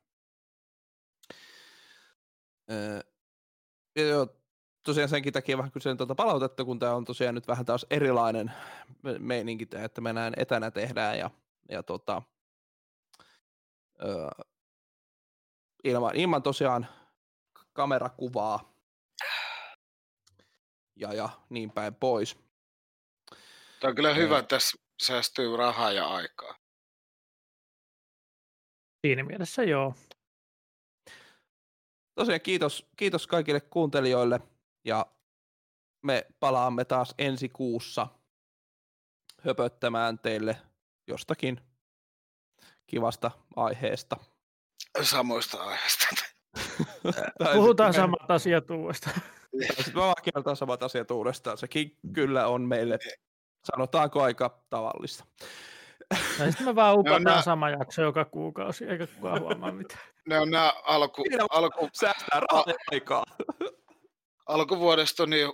Ö, ja joo, tosiaan senkin takia vähän kysyn tuota palautetta, kun tämä on tosiaan nyt vähän taas erilainen me- meininki, että me näin etänä tehdään ja, ja tota, öö, ilman, ilman tosiaan kamerakuvaa ja, ja niin päin pois. Tämä on kyllä Joo. hyvä, tässä säästyy rahaa ja aikaa. Siinä mielessä joo. Tosiaan kiitos, kiitos kaikille kuuntelijoille ja me palaamme taas ensi kuussa höpöttämään teille jostakin kivasta aiheesta. Samoista aiheista. Puhutaan samat asiat uudestaan. sitten me vaan kerrotaan samat asiat uudestaan. Sekin kyllä on meille, sanotaanko aika tavallista. Tai sitten me vaan upataan nää- sama jakso joka kuukausi, eikä kukaan huomaa mitään. Ne on nämä alku, alku, Säästää rahaa aikaa. alkuvuodesta on niin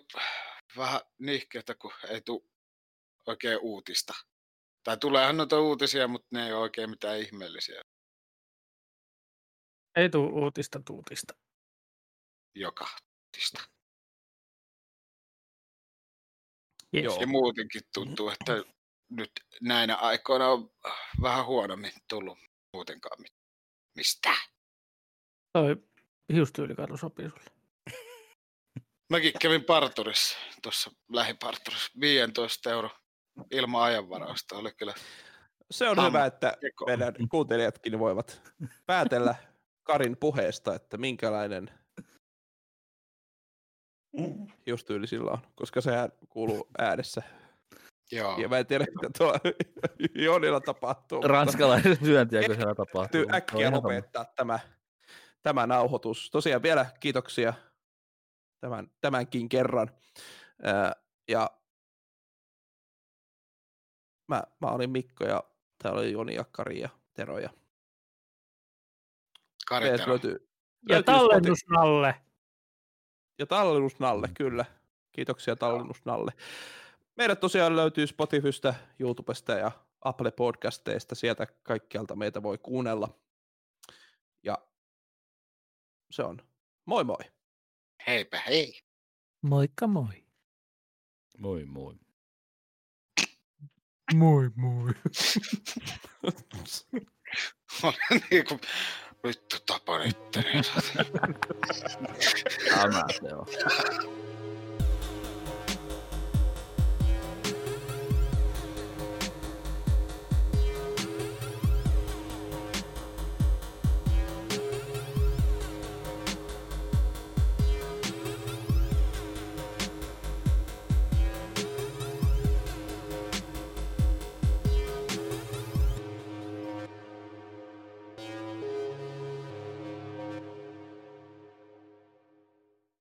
vähän nihkeitä, kun ei tule oikein uutista. Tai tuleehan noita uutisia, mutta ne ei ole oikein mitään ihmeellisiä Ei tuu uutista tuutista. joka uutista. Yes. Joo. Ja muutenkin tuntuu, että nyt näinä aikoina on vähän huonommin tullut muutenkaan mit- mistään. Toi hiustyylikarhu sopii sulle. Mäkin kävin parturissa, tuossa lähiparturissa, 15 euro ilman ajanvarausta. Oli kyllä Se on hyvä, että teko. meidän kuuntelijatkin voivat päätellä Karin puheesta, että minkälainen hiustyyli sillä on, koska sehän kuuluu äänessä. Joo. Ja mä en tiedä, mitä tuo Jonilla tapahtuu. syöntiä, kun siellä tapahtuu. täytyy on äkkiä lopettaa tämä, tämä nauhoitus. Tosiaan vielä kiitoksia tämän, tämänkin kerran. Ja mä, mä olin Mikko ja täällä oli Joni ja Kari ja Tero. Ja Kari Tero. löytyy, Ja löytyy tallennus Nalle. Ja tallennus Nalle, kyllä. Kiitoksia tallennus Nalle. Meidät tosiaan löytyy Spotifysta, YouTubesta ja Apple Podcasteista. Sieltä kaikkialta meitä voi kuunnella. Ja se on moi moi. Heipä hei. Moikka moi. Moi moi. Moi moi. Oli niinku, vittu tapa nyt. Tämä se on.